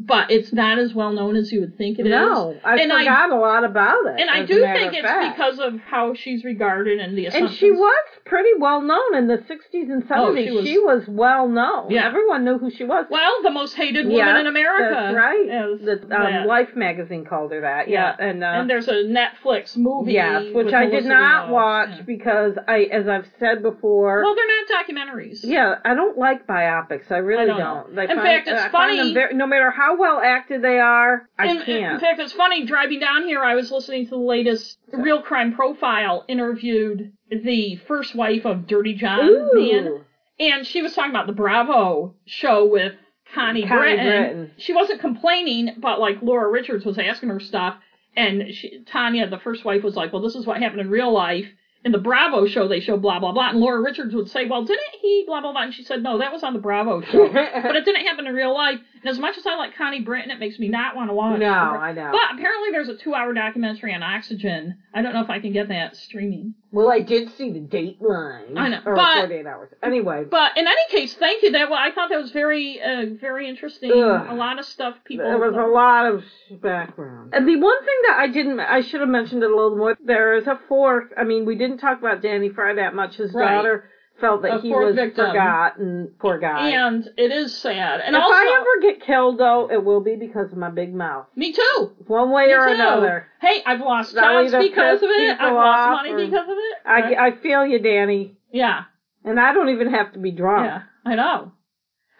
but it's not as well known as you would think it is. no, I And I- forgot a lot about it. And I do think it's fact. because of how she's regarded and the And she was pretty well known in the 60s and 70s. Oh, she was- she was well known. Yeah. Everyone knew who she was. well, the most hated woman Yeah, in America. That's right. is The um, Life magazine called her that. Yeah, and uh, and there's a Netflix movie. yes, which I did not watch Yeah. because I, as I've said before, Well, they're not documentaries. yeah, I don't like biopics. I really I don't. I In find, fact, it's I funny- very, no matter how well acted they are, I in, in can't. fact, it's funny. Driving down here, I was listening to the latest Real Crime Profile interviewed the first wife of Dirty John Ooh, Man, and she was talking about the Bravo show with Connie, Connie Britton. Britton. She wasn't complaining, but like Laura Richards was asking her stuff, and she, Tanya, the first wife, was like, "Well, this is what happened in real life." In the Bravo show, they show blah blah blah, and Laura Richards would say, "Well, didn't he blah blah blah?" And she said, "No, that was on the Bravo show, but it didn't happen in real life." And as much as I like Connie Britton, it makes me not want to watch. no, the- I know. But apparently, there's a two-hour documentary on Oxygen. I don't know if I can get that streaming. well, I did see the Dateline. I know, or but- 48 hours. Anyway, But in any case, thank you. That well, I thought that was very, uh, very interesting. Ugh. A lot of stuff people. There was a lot of background. And the one thing that I didn't, I should have mentioned it a little more. There is a fourth. I mean, we didn't talk about Danny Fry that much. His Right. daughter felt that he was victim. forgotten. Poor guy. and it is sad. And if also, I ever get killed, though, it will be because of my big mouth, me too. one way Me or too. another. Hey, I've lost jobs because of it. I've lost money because of it. I, Right? I feel you, Danny, yeah, and I don't even have to be drunk. yeah, I know.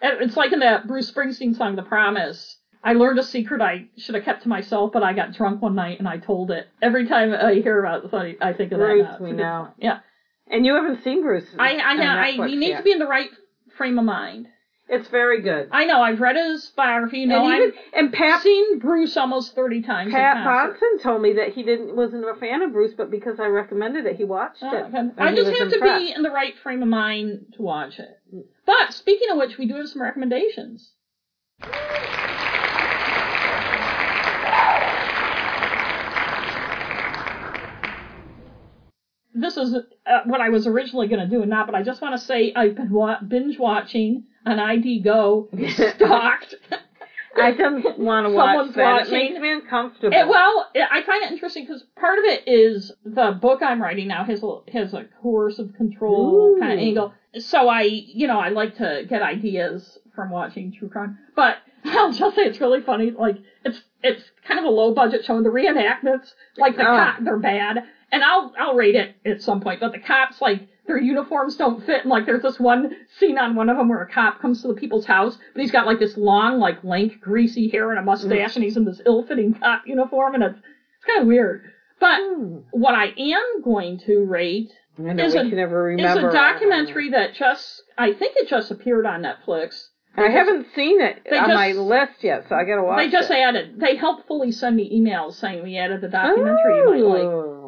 It's like in that Bruce Springsteen song, "The Promise." I learned a secret I should have kept to myself, but I got drunk one night and I told it. Every time I hear about it, I- I think of that. Bruce, we know. Yeah, And you haven't seen Bruce. I, I, have, I, need yet. to be in the right frame of mind. It's very good. I know. I've read his biography. You know, and even I've and Pat seen Bruce almost thirty times. Pat. Bonson told me that he didn't wasn't a fan of Bruce, but because I recommended it, he watched Oh, it. okay. I just have to be in the right frame of mind to watch it. Mm. But speaking of which, we do have some recommendations. This is uh, what I was originally going to do and not, but I just want to say I've been wa- binge watching on ID Go, stalked. I don't want to watch that. watching. It makes me uncomfortable. It, well, it, I find it interesting because part of it is the book I'm writing now has a, has a coercive control Ooh. kind of angle. So I, you know, I like to get ideas from watching true crime. But I'll just say it's really funny. Like it's it's kind of a low budget show. And the reenactments, like the Oh. cop, they're bad. And I'll I'll rate it at some point. But the cops, like their uniforms don't fit. And like there's this one scene on one of them where a cop comes to the people's house, but he's got like this long, like lank, greasy hair and a mustache, and he's in this ill-fitting cop uniform, and it's it's kind of weird. But Hmm. what I am going to rate I know is a- is a documentary that just I think it just appeared on Netflix. I haven't seen it on just- my list yet, so I gotta watch They just it. added. They helpfully send me emails saying we added the documentary you might like, Oh.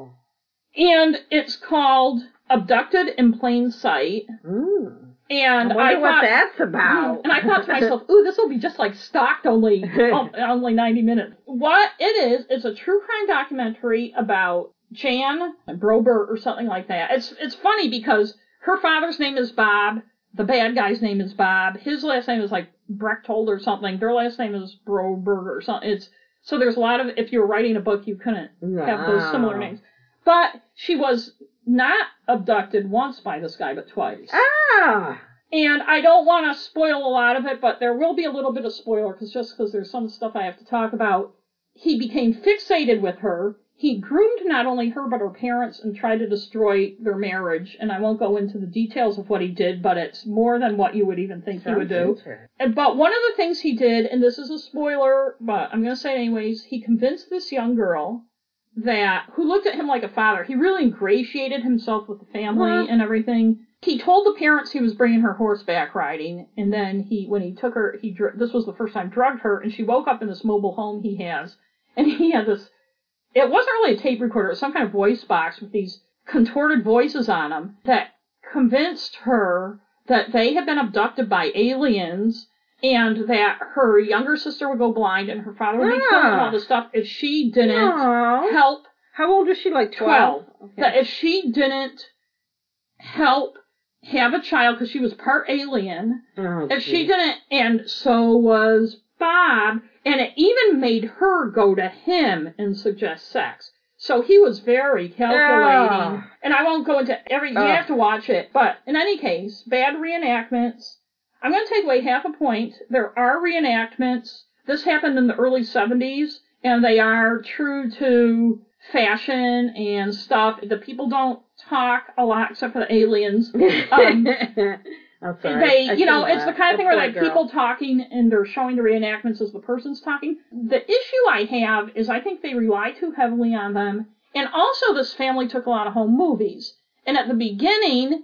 And it's called Abducted in Plain Sight. Mm. And I wonder I what thought, that's about. and I thought to myself, ooh, this will be just like stalked only only 90 minutes. What it is, it's a true crime documentary about Jan Brober or something like that. It's it's funny because her father's name is Bob, the bad guy's name is Bob, his last name is like Brechtold or something, their last name is Broberg or something. It's so there's a lot of if you were writing a book you couldn't have those similar names. But she was not abducted once by this guy, but twice. Ah, And I don't want to spoil a lot of it, but there will be a little bit of spoiler because just because there's some stuff I have to talk about. He became fixated with her. He groomed not only her but her parents and tried to destroy their marriage. And I won't go into the details of what he did, but it's more than what you would even think he would do. But one of the things he did, and this is a spoiler, but I'm going to say it anyways, he convinced this young girl that, who looked at him like a father. He really ingratiated himself with the family and everything. He told the parents he was bringing her horseback riding, and then he, when he took her, he, dr- this was the first time, drugged her, and she woke up in this mobile home he has, and he had this, it wasn't really a tape recorder, it was some kind of voice box with these contorted voices on them that convinced her that they had been abducted by aliens and that her younger sister would go blind and her father would be killed and all this stuff if she didn't Aw. help How old is she? Like 12. 12? that if she didn't help have a child because she was part alien Oh, if she didn't and so was bob and it even made her go to him and suggest sex so he was very calculating Yeah. and i won't go into every you Ugh. have to watch it but in any case bad reenactments i'm going to take away half a point there are reenactments this happened in the early 70s and they are true to fashion and stuff the people don't talk a lot except for the aliens um, I'm sorry. they, you know, it's the kind of thing where like girl. people talking and they're showing the reenactments as the person's talking. The issue I have is I think they rely too heavily on them, and also this family took a lot of home movies. And at the beginning,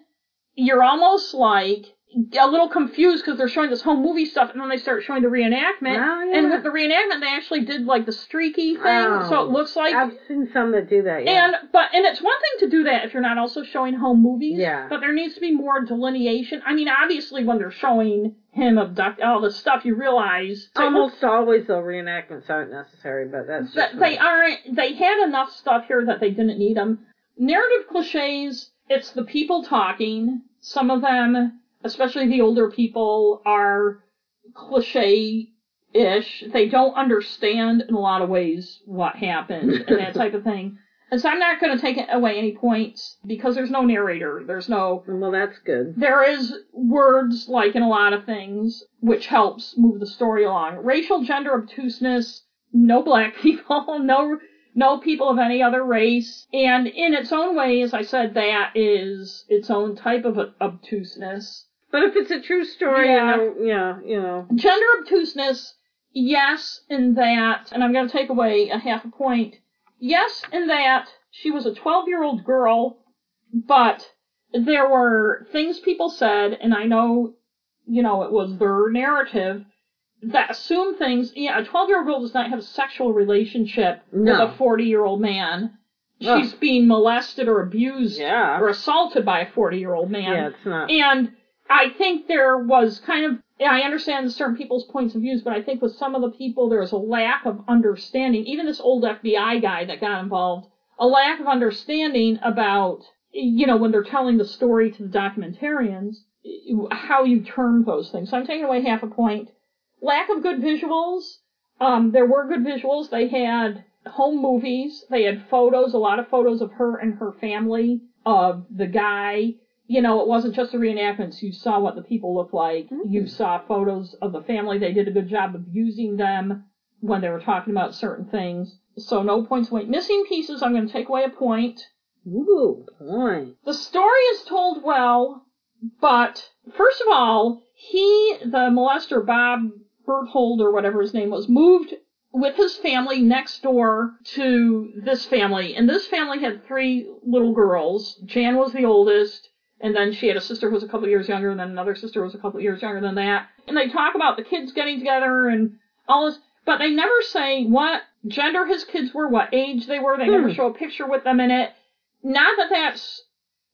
you're almost like a little confused because they're showing this home movie stuff, and then they start showing the reenactment. Oh, yeah. And with the reenactment, they actually did like the streaky thing, Oh. so it looks like I've seen some that do that. Yeah. and but and it's one thing to do that if you're not also showing home movies. Yeah. But there needs to be more delineation. I mean, obviously, when they're showing him abduct all this stuff, you realize Almost always, though, reenactments aren't necessary, but that's that just they aren't. They had enough stuff here that they didn't need them. Narrative cliches. It's the people talking. Some of them, especially the older people, are cliche ish. They don't understand in a lot of ways what happened and that type of thing. And so I'm not going to take away any points because there's no narrator. There's no. Well, that's good. There is words like in a lot of things, which helps move the story along. Racial gender obtuseness, no black people, no no people of any other race, and in its own way, as I said, that is its own type of obtuseness. But if it's a true story, Yeah. you know, yeah, you know. Gender obtuseness, yes, in that, and I'm going to take away a half a point. Yes, in that she was a 12 year old girl, but there were things people said, and I know, you know, it was their narrative that assume things. Yeah, a 12 year old girl does not have a sexual relationship No. with a 40 year old man. Ugh. She's being molested or abused Yeah. or assaulted by a 40 year old man. Yeah, it's not. And I think there was kind of, I understand certain people's points of views, but I think with some of the people there was a lack of understanding. Even this old FBI guy that got involved, a lack of understanding about, you know, when they're telling the story to the documentarians, how you term those things. So I'm taking away half a point. Lack of good visuals. Um, there were good visuals. They had home movies. They had photos, a lot of photos of her and her family, of the guy. You know, it wasn't just the reenactments. You saw what the people looked like. Mm-hmm. You saw photos of the family. They did a good job of using them when they were talking about certain things. So no points away. Missing pieces, I'm going to take away a point. Ooh, point. The story is told well, but first of all, he, the molester Bob Berthold or whatever his name was, moved with his family next door to this family, and this family had three little girls. Jan was the oldest, and then she had a sister who was a couple years younger, and then another sister who was a couple years younger than that. And they talk about the kids getting together and all this, but they never say what gender his kids were, what age they were. They never Hmm. show a picture with them in it. Not that that's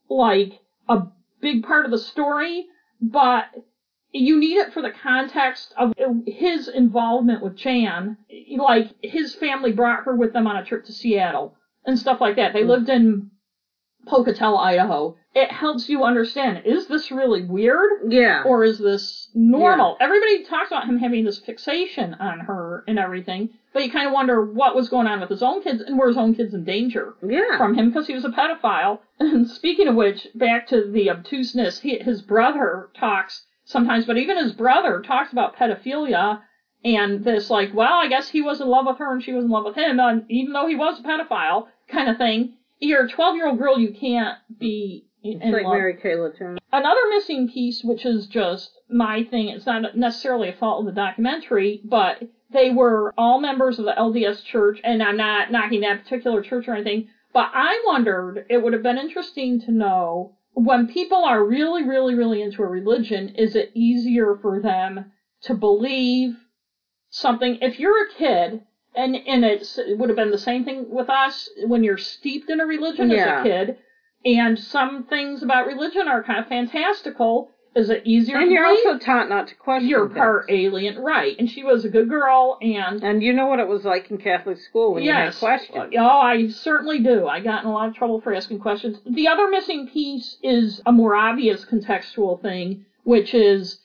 like a big part of the story, but you need it for the context of his involvement with Jan. Like his family brought her with them on a trip to Seattle and stuff like that. They lived in Pocatello, Idaho. It helps you understand is this really weird Yeah. or is this normal? Everybody talks about him having this fixation on her and everything, but you kind of wonder what was going on with his own kids and were his own kids in danger yeah. from him because he was a pedophile. And speaking of which, back to the obtuseness, he, his brother talks sometimes, but even his brother talks about pedophilia and this like, well, I guess he was in love with her and she was in love with him, and even though he was a pedophile kind of thing. You're a 12 year old girl, you can't be in, like love. Mary Kay Letourneau. Another missing piece, which is just my thing, it's not necessarily a fault of the documentary, but they were all members of the LDS church, and I'm not knocking that particular church or anything, but I wondered, it would have been interesting to know when people are really, really, really into a religion, is it easier for them to believe something? If you're a kid, and, and it's, it would have been the same thing with us when you're steeped in a religion Yeah. as a kid, And some things about religion are kind of fantastical. Is it easier And you're also taught not to question You're things. part alien, right? And she was a good girl, and And you know what it was like in Catholic school when yes, you had questions. Oh, I certainly do. I got in a lot of trouble for asking questions. The other missing piece is a more obvious contextual thing, which is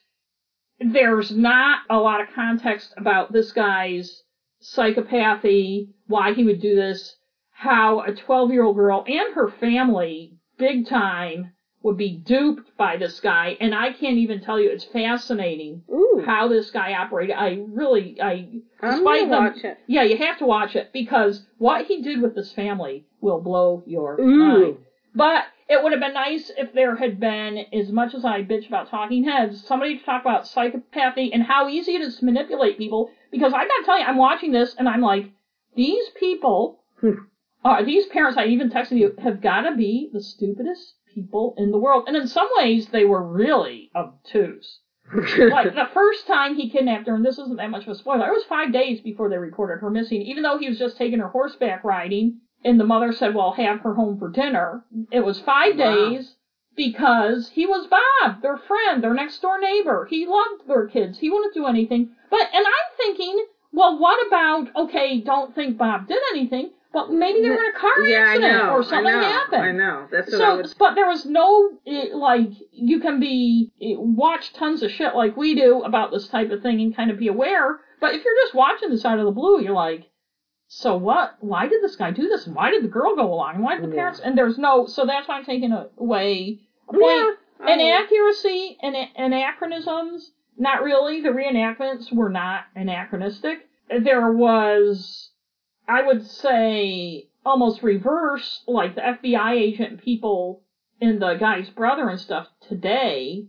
there's not a lot of context about this guy's psychopathy, why he would do this, how a 12 year old girl and her family, big time, would be duped by this guy. And I can't even tell you, it's fascinating Ooh, how this guy operated. I really, I, I'm despite them- watch it. yeah, you have to watch it because what he did with this family will blow your Ooh. mind. But it would have been nice if there had been, as much as I bitch about talking heads, somebody to talk about psychopathy and how easy it is to manipulate people. Because I gotta tell you, I'm watching this and I'm like, these people, Hmm. uh, these parents, I even texted you, have gotta be the stupidest people in the world. And in some ways, they were really obtuse like the first time he kidnapped her, and this isn't that much of a spoiler, it was five days before they reported her missing, even though he was just taking her horseback riding, and the mother said, well, have her home for dinner. It was five Wow. days because he was Bob, their friend, their next door neighbor. He loved their kids. He wouldn't do anything. But, and I'm thinking, well, what about, okay, don't think Bob did anything, but maybe they were in a car yeah, I accident know. or something I know, happened. I know. That's what I So, was. but there was no eh, like you can be eh, watch tons of shit like we do about this type of thing and kind of be aware. But if you're just watching this out of the blue, you're like, so what? Why did this guy do this? And why did the girl go along? And why did the Yeah. parents? And there's no. So that's why I'm taking away a Yeah, point. I- Inaccuracy and anachronisms. Not really. The reenactments were not anachronistic. There was I would say almost reverse, like the FBI agent people and the guy's brother and stuff today,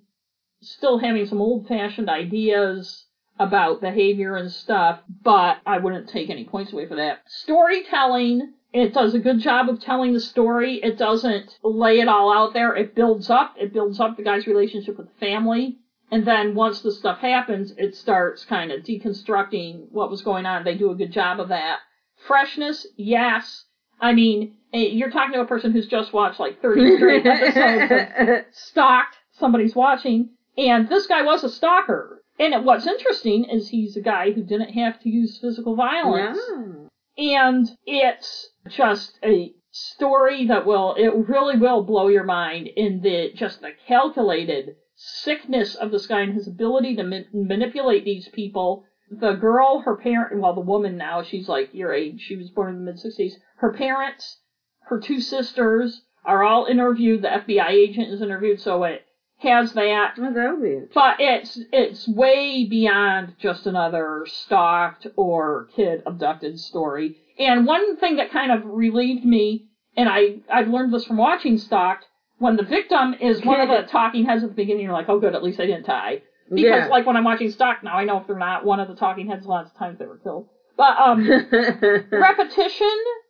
still having some old fashioned ideas about behavior and stuff, but I wouldn't take any points away for that. Storytelling, it does a good job of telling the story. It doesn't lay it all out there. It builds up. It builds up the guy's relationship with the family. And then once the stuff happens, it starts kind of deconstructing what was going on. They do a good job of that. Freshness, yes. I mean, eh, you're talking to a person who's just watched like 30 straight episodes of stalked somebody's watching, and this guy was a stalker. And what's interesting is he's a guy who didn't have to use physical violence. No. And it's just a story that will, it really will blow your mind in the, just the calculated sickness of this guy and his ability to ma- manipulate these people. The girl, her parent, well, the woman now, she's like your age, she was born in the mid 60s. Her parents, her two sisters are all interviewed. The FBI agent is interviewed, so it has that Oh, that'll be it. but it's it's way beyond just another stalked or kid abducted story. And one thing that kind of relieved me, and I I've learned this from watching Stalked, when the victim is one of the talking heads at the beginning, you're like, oh good, at least I didn't die. Because Yeah. like when I'm watching Stalked now, I know if they're not one of the talking heads, lots of times they were killed. But um, repetition,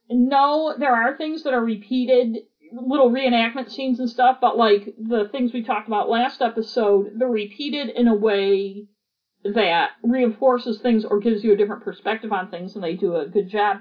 no, there are things that are repeated, little reenactment scenes and stuff, but like the things we talked about last episode, they're repeated in a way that reinforces things or gives you a different perspective on things, and they do a good job.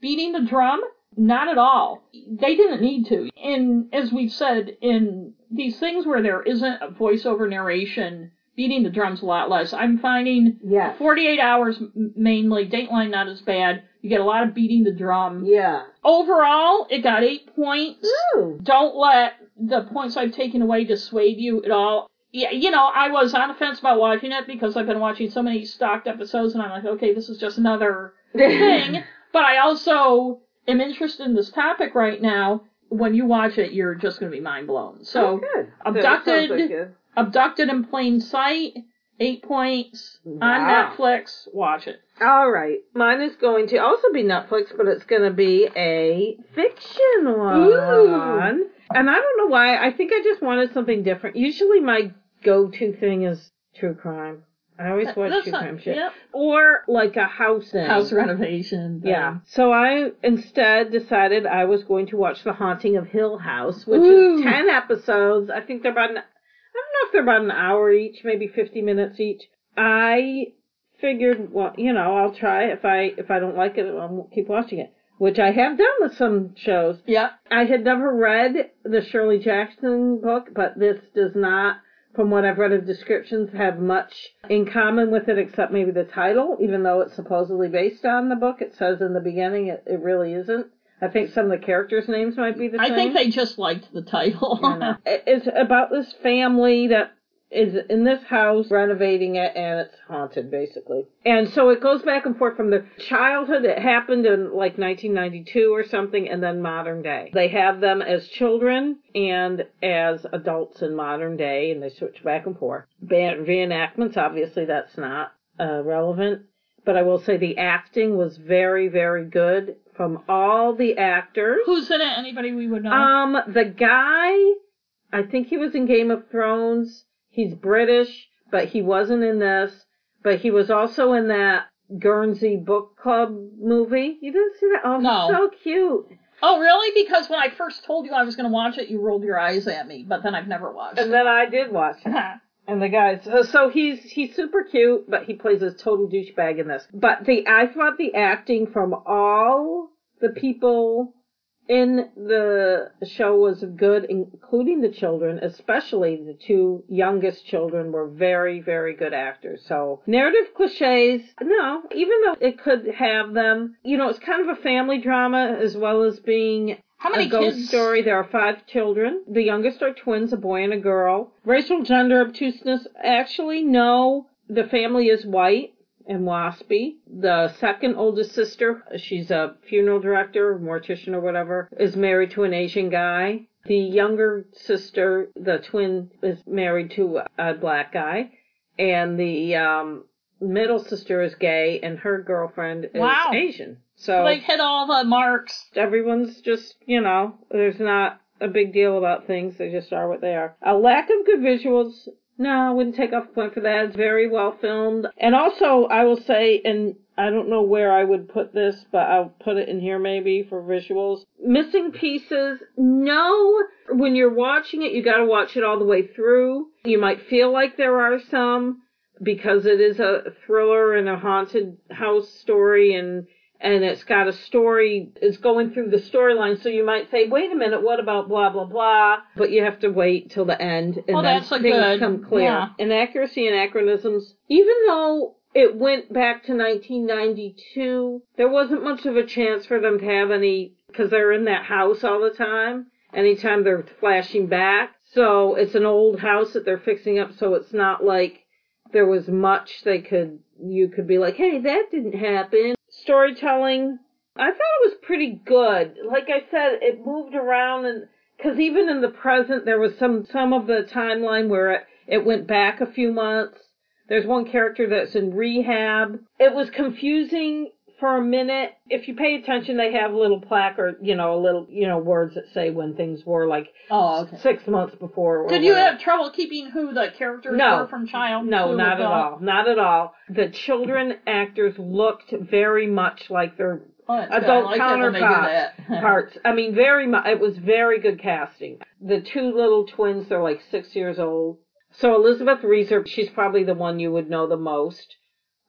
Beating the drum, not at all. They didn't need to. And as we've said, in these things where there isn't a voiceover narration, beating the drums a lot less. I'm finding yes. 48 hours mainly, Dateline not as bad. You get a lot of beating the drum. Yeah. Overall, it got eight points. Ooh. Don't let the points I've taken away dissuade you at all. Yeah, you know, I was on the fence about watching it because I've been watching so many Stalked episodes and I'm like, okay, this is just another thing. But I also am interested in this topic right now. When you watch it, you're just going to be mind blown. So, Oh, abducted- like. Abducted in Plain Sight, eight points on Netflix. Watch it. All right. Mine is going to also be Netflix, but it's going to be a fiction one. Ooh. And I don't know why. I think I just wanted something different. Usually my go-to thing is true crime. I always watch That's true not- crime shit. yep. Or like a house thing. House renovation. thing. Yeah. So I instead decided I was going to watch The Haunting of Hill House, which Ooh. is 10 episodes. I think they're about an, I don't know if they're about an hour each, maybe 50 minutes each. I figured, well, you know, I'll try. If I if I don't like it, I won't keep watching it. which I have done with some shows. Yeah. I had never read the Shirley Jackson book, but this does not, from what I've read of descriptions, have much in common with it except maybe the title, even though it's supposedly based on the book. It says in the beginning it, it really isn't. I think some of the characters' names might be the same. I think they just liked the title. It- It's about this family that is in this house renovating it and it's haunted basically. And so it goes back and forth from the childhood that happened in like 1992 or something and then modern day. They have them as children and as adults in modern day and they switch back and forth. Reenactments, obviously that's not uh, relevant. But I will say the acting was very, very good from all the actors. Who's in it? Anybody we would know? Um, the guy, I think he was in Game of Thrones. He's British, but he wasn't in this. But he was also in that Guernsey Book Club movie. You didn't see that? Oh, No. he's so cute. oh, really? Because when I first told you I was going to watch it, you rolled your eyes at me, but then I've never watched And then I did watch it. it. And the guy, so, uh, so he's he's super cute, but he plays a total douchebag in this. But the I thought the acting from all the people in the show was good, including the children, especially the two youngest children were very, very good actors. So narrative cliches, no, even though it could have them, you know, it's kind of a family drama as well as being How many a ghost kids? story. There are five children. The youngest are twins, a boy and a girl. Racial gender obtuseness. Actually, no. The family is white and waspy. The second oldest sister, she's a funeral director, mortician or whatever, is married to an Asian guy. The younger sister, the twin, is married to a black guy. And the um, middle sister is gay, and her girlfriend is Wow. Asian. So They hit all the marks. everyone's just, you know, there's not a big deal about things. They just are what they are. A lack of good visuals. No, I wouldn't take off a point for that. It's very well filmed. And also, I will say, and I don't know where I would put this, but I'll put it in here maybe for visuals. Missing pieces. No, when you're watching it, you gotta watch it all the way through. You might feel like there are some because it is a thriller and a haunted house story and and it's got a story it's going through the storyline so you might say wait a minute what about blah blah blah but you have to wait till the end and Well, then things good- come clear yeah. inaccuracy and anachronisms even though it went back to 1992 there wasn't much of a chance for them to have any because they're in that house all the time anytime they're flashing back so it's an old house that they're fixing up so it's not like there was much they could you could be like, hey, that didn't happen. Storytelling, I thought it was pretty good. Like I said, it moved around and because even in the present there was some some of the timeline where it, it went back a few months. There's one character that's in rehab. It was confusing for a minute. If you pay attention, they have little plaque or, you know, a little, you know, words that say when things were like Oh, okay. six months before. Did you whatever. have trouble keeping who the characters No. were from child? No, not at all. Not at all. The children actors looked very much like their Oh, adult like it when they do counterparts. parts. I mean, very much. It was very good casting. The two little twins, they're like six years old. So Elizabeth Reeser, she's probably the one you would know the most.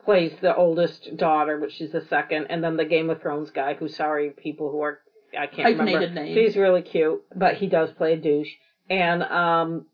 Plays the oldest daughter, but she's the second, and then the Game of Thrones guy, who's sorry, people who are I can't Hyphenated remember. Name. He's really cute, but he does play a douche. And um,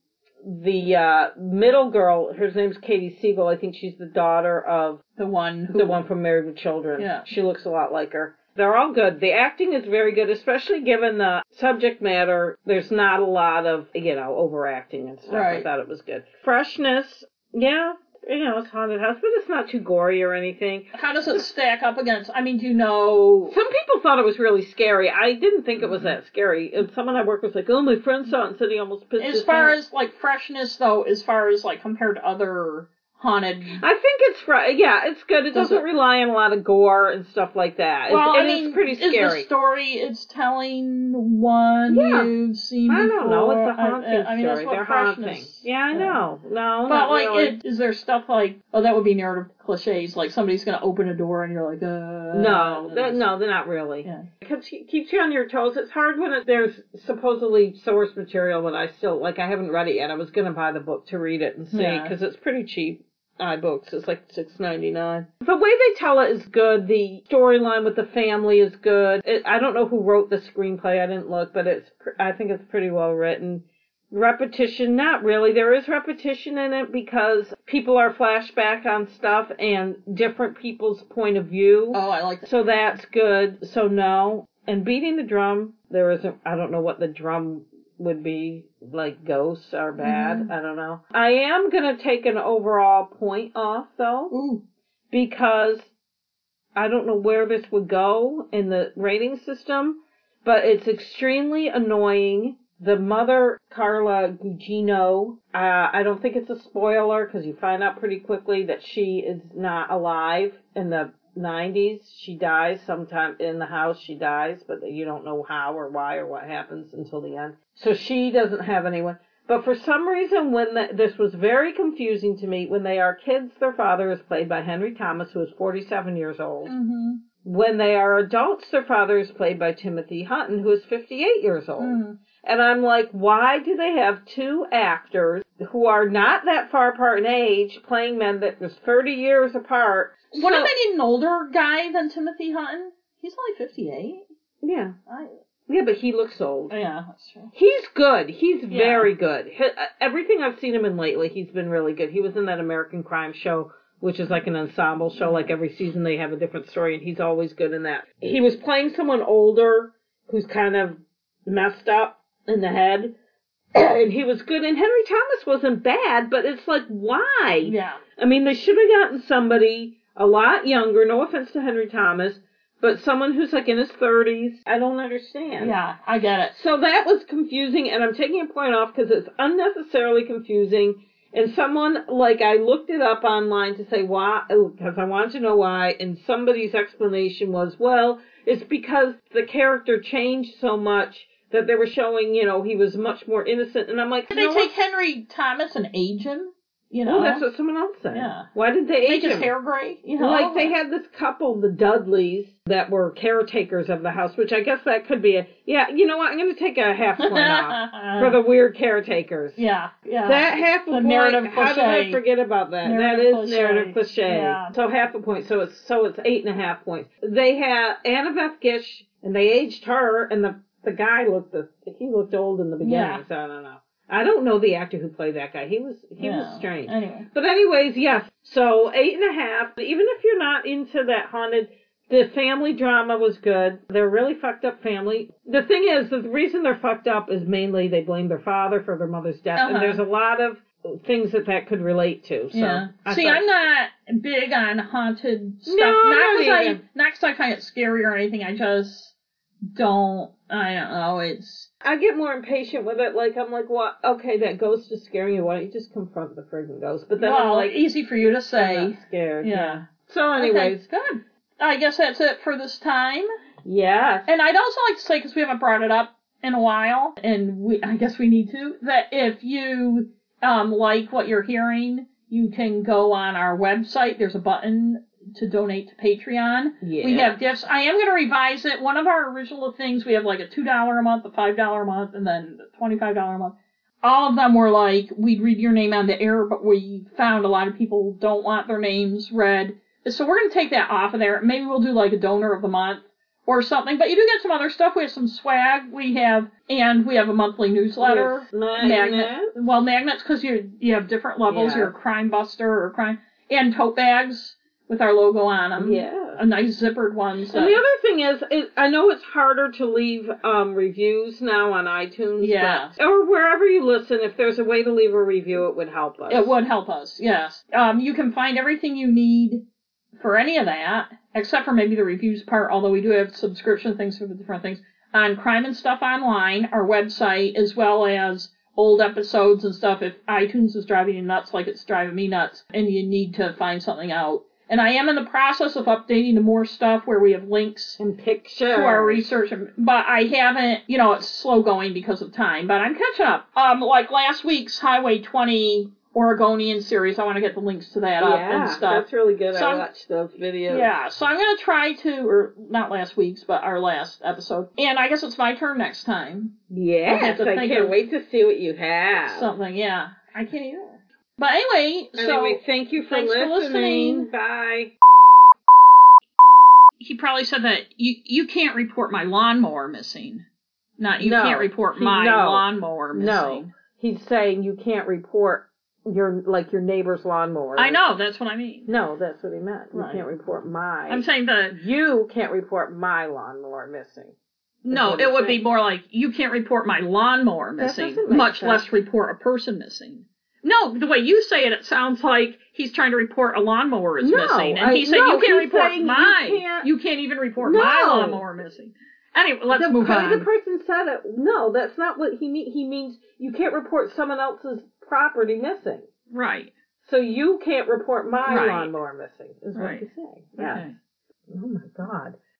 the uh, middle girl, her name's Katie Siegel. I think she's the daughter of the one who the one from Married with Children. Yeah. She looks a lot like her. They're all good. The acting is very good, especially given the subject matter. There's not a lot of, you know, overacting and stuff. I thought it was good. Freshness, yeah, you know, it's haunted house, but it's not too gory or anything. How does it stack up against? I mean, do you know? Some people thought it was really scary. I didn't think it was that scary. And someone I worked with was like, oh, my friend saw it and said he almost pissed As his far pants." as like freshness, though, as far as like compared to other haunted. I think it's fr- yeah, it's good. It Does doesn't it- rely on a lot of gore and stuff like that. It's- Well, it I is mean, pretty is scary. the story it's telling one Yeah. you've seen I before? don't know. It's a I- haunting I, mean, story. that's what They're freshness. haunting. Yeah, I yeah. know. No, But not like, really. it, is there stuff like, oh, that would be narrative cliches, like somebody's gonna open a door and you're like, uh. no, no, they're not really. Yeah. It keeps, keeps you on your toes. It's hard when it, there's supposedly source material, but I still like. I haven't read it yet. I was gonna buy the book to read it and see Yeah. because it's pretty cheap. iBooks. It's like six ninety nine. The way they tell it is good. The storyline with the family is good. It, I don't know who wrote the screenplay. I didn't look, but it's pr- I think it's pretty well written. Repetition, not really. There is repetition in it because people are flashback on stuff and different people's point of view. Oh, I like that. So that's good. So no. And beating the drum, there isn't. I don't know what the drum would be like. Ghosts are bad. Mhm. I don't know. I am gonna take an overall point off though Ooh. because I don't know where this would go in the rating system, but it's extremely annoying. The mother, Carla Gugino, uh, I don't think it's a spoiler because you find out pretty quickly that she is not alive in the 90s. She dies sometime in the house. She dies, but you don't know how or why or what happens until the end. So she doesn't have anyone. But for some reason, when the, this was very confusing to me, when they are kids, their father is played by Henry Thomas, who is 47 years old. Mm-hmm. When they are adults, their father is played by Timothy Hutton, who is 58 years old. Mm. And I'm like, why do they have two actors who are not that far apart in age playing men that was 30 years apart? What So- if they need an older guy than Timothy Hutton? He's only 58. Yeah. I, Yeah, but he looks old. yeah, that's true. He's good. He's Yeah. very good. He, uh, everything I've seen him in lately, he's been really good. He was in that American Crime show, which is like an ensemble show. Like every season they have a different story, and he's always good in that. He was playing someone older who's kind of messed up in the head. And he was good, and Henry Thomas wasn't bad, but it's like, why? Yeah. I mean, they should have gotten somebody a lot younger. No offense to Henry Thomas, but someone who's like in his thirties. I don't understand. Yeah, I get it. So that was confusing, and I'm taking a point off because it's unnecessarily confusing. And someone, like, I looked it up online to say why, oh, because I wanted to know why, and somebody's explanation was, well, it's because the character changed so much that they were showing, you know, he was much more innocent. And I'm like, Did they take what? Henry Thomas and age him? You know, Oh, that's what someone else said. Yeah. Why did they make age his him? hair gray. You know, Like they had this couple, the Dudleys, that were caretakers of the house, which I guess that could be a yeah. You know what? I'm going to take a half point off for the weird caretakers. yeah, yeah. That half a The point. narrative how did I forget about that? Narrative that is cliche. narrative cliche. Yeah. So half a point. So it's so it's eight and a half points. They had Annabeth Gish, and they aged her, and the the guy looked the he looked old in the beginning. Yeah. So I don't know. I don't know the actor who played that guy. He was he was strange. Anyway, But anyways, yes. So eight and a half. Even if you're not into that haunted, the family drama was good. They're a really fucked up family. The thing is, the reason they're fucked up is mainly they blame their father for their mother's death, Uh-huh. and there's a lot of things that that could relate to. So yeah. I See, thought- I'm not big on haunted stuff. No, not because I, not 'cause I find it scary or anything. I just don't. I don't know. It's I get more impatient with it. Like I'm like, what? Okay, that ghost is scaring you. Why don't you just confront the friggin' ghost? But then I'm like, easy for you to I'm say. not scared. Yeah. So, anyways, Okay, good. I guess that's it for this time. Yeah. And I'd also like to say, because we haven't brought it up in a while, and we, I guess we need to, that if you um, like what you're hearing, you can go on our website. There's a button to donate to Patreon. Yeah. We have gifts. I am going to revise it. One of our original things, we have like a $2 a month, a $5 a month, and then a $25 a month. All of them were like, we'd read your name on the air, but we found a lot of people don't want their names read. So we're going to take that off of there. Maybe we'll do like a donor of the month or something. But you do get some other stuff. We have some swag. We have, and we have a monthly newsletter. Magnet. Well, magnets because you you have different levels. Yeah. You're a crime buster or crime, and tote bags with our logo on them. Yeah. A nice zippered ones. And the other thing is, it, I know it's harder to leave um, reviews now on iTunes, Yeah. but, or wherever you listen. If there's a way to leave a review, it would help us. It would help us, yes. Um, you can find everything you need for any of that, except for maybe the reviews part, although we do have subscription things for the different things, on Crime and Stuff Online, our website, as well as old episodes and stuff if iTunes is driving you nuts like it's driving me nuts and you need to find something out. And I am in the process of updating to more stuff where we have links And pictures. to our research, but I haven't, you know, it's slow going because of time, but I'm catching up. Um, like last week's Highway 20 Oregonian series, I want to get the links to that up and Yeah, stuff. that's really good. So I watched those videos. Yeah, so I'm gonna try to, or not last week's, but our last episode. And I guess it's my turn next time. Yes, I'll have to I can't wait to see what you have. Something, yeah. I can't either. But anyway, so Anyway, thank you for thanks for listening. listening. Bye. he probably said that you you can't report my lawnmower missing. Not you No. can't report my no. lawnmower missing. No, he's saying you can't report your like your neighbor's lawnmower. I know, that's what I mean. No, that's what he meant. You Right. can't report my. I'm saying that you can't report my lawnmower missing. no, it would be more like you can't report my lawnmower missing, much sense. less report a person missing. No, the way you say it, it sounds like he's trying to report a lawnmower is No, missing, and I- he said no, you can't report saying you my. can't- You can't even report my lawnmower missing. Anyway, let's the move on. the person said it. No, that's not what he mean. He means you can't report someone else's property missing. right. So you can't report my Right. lawnmower missing. Is Right. what he's saying. Yes. Okay. Oh my God.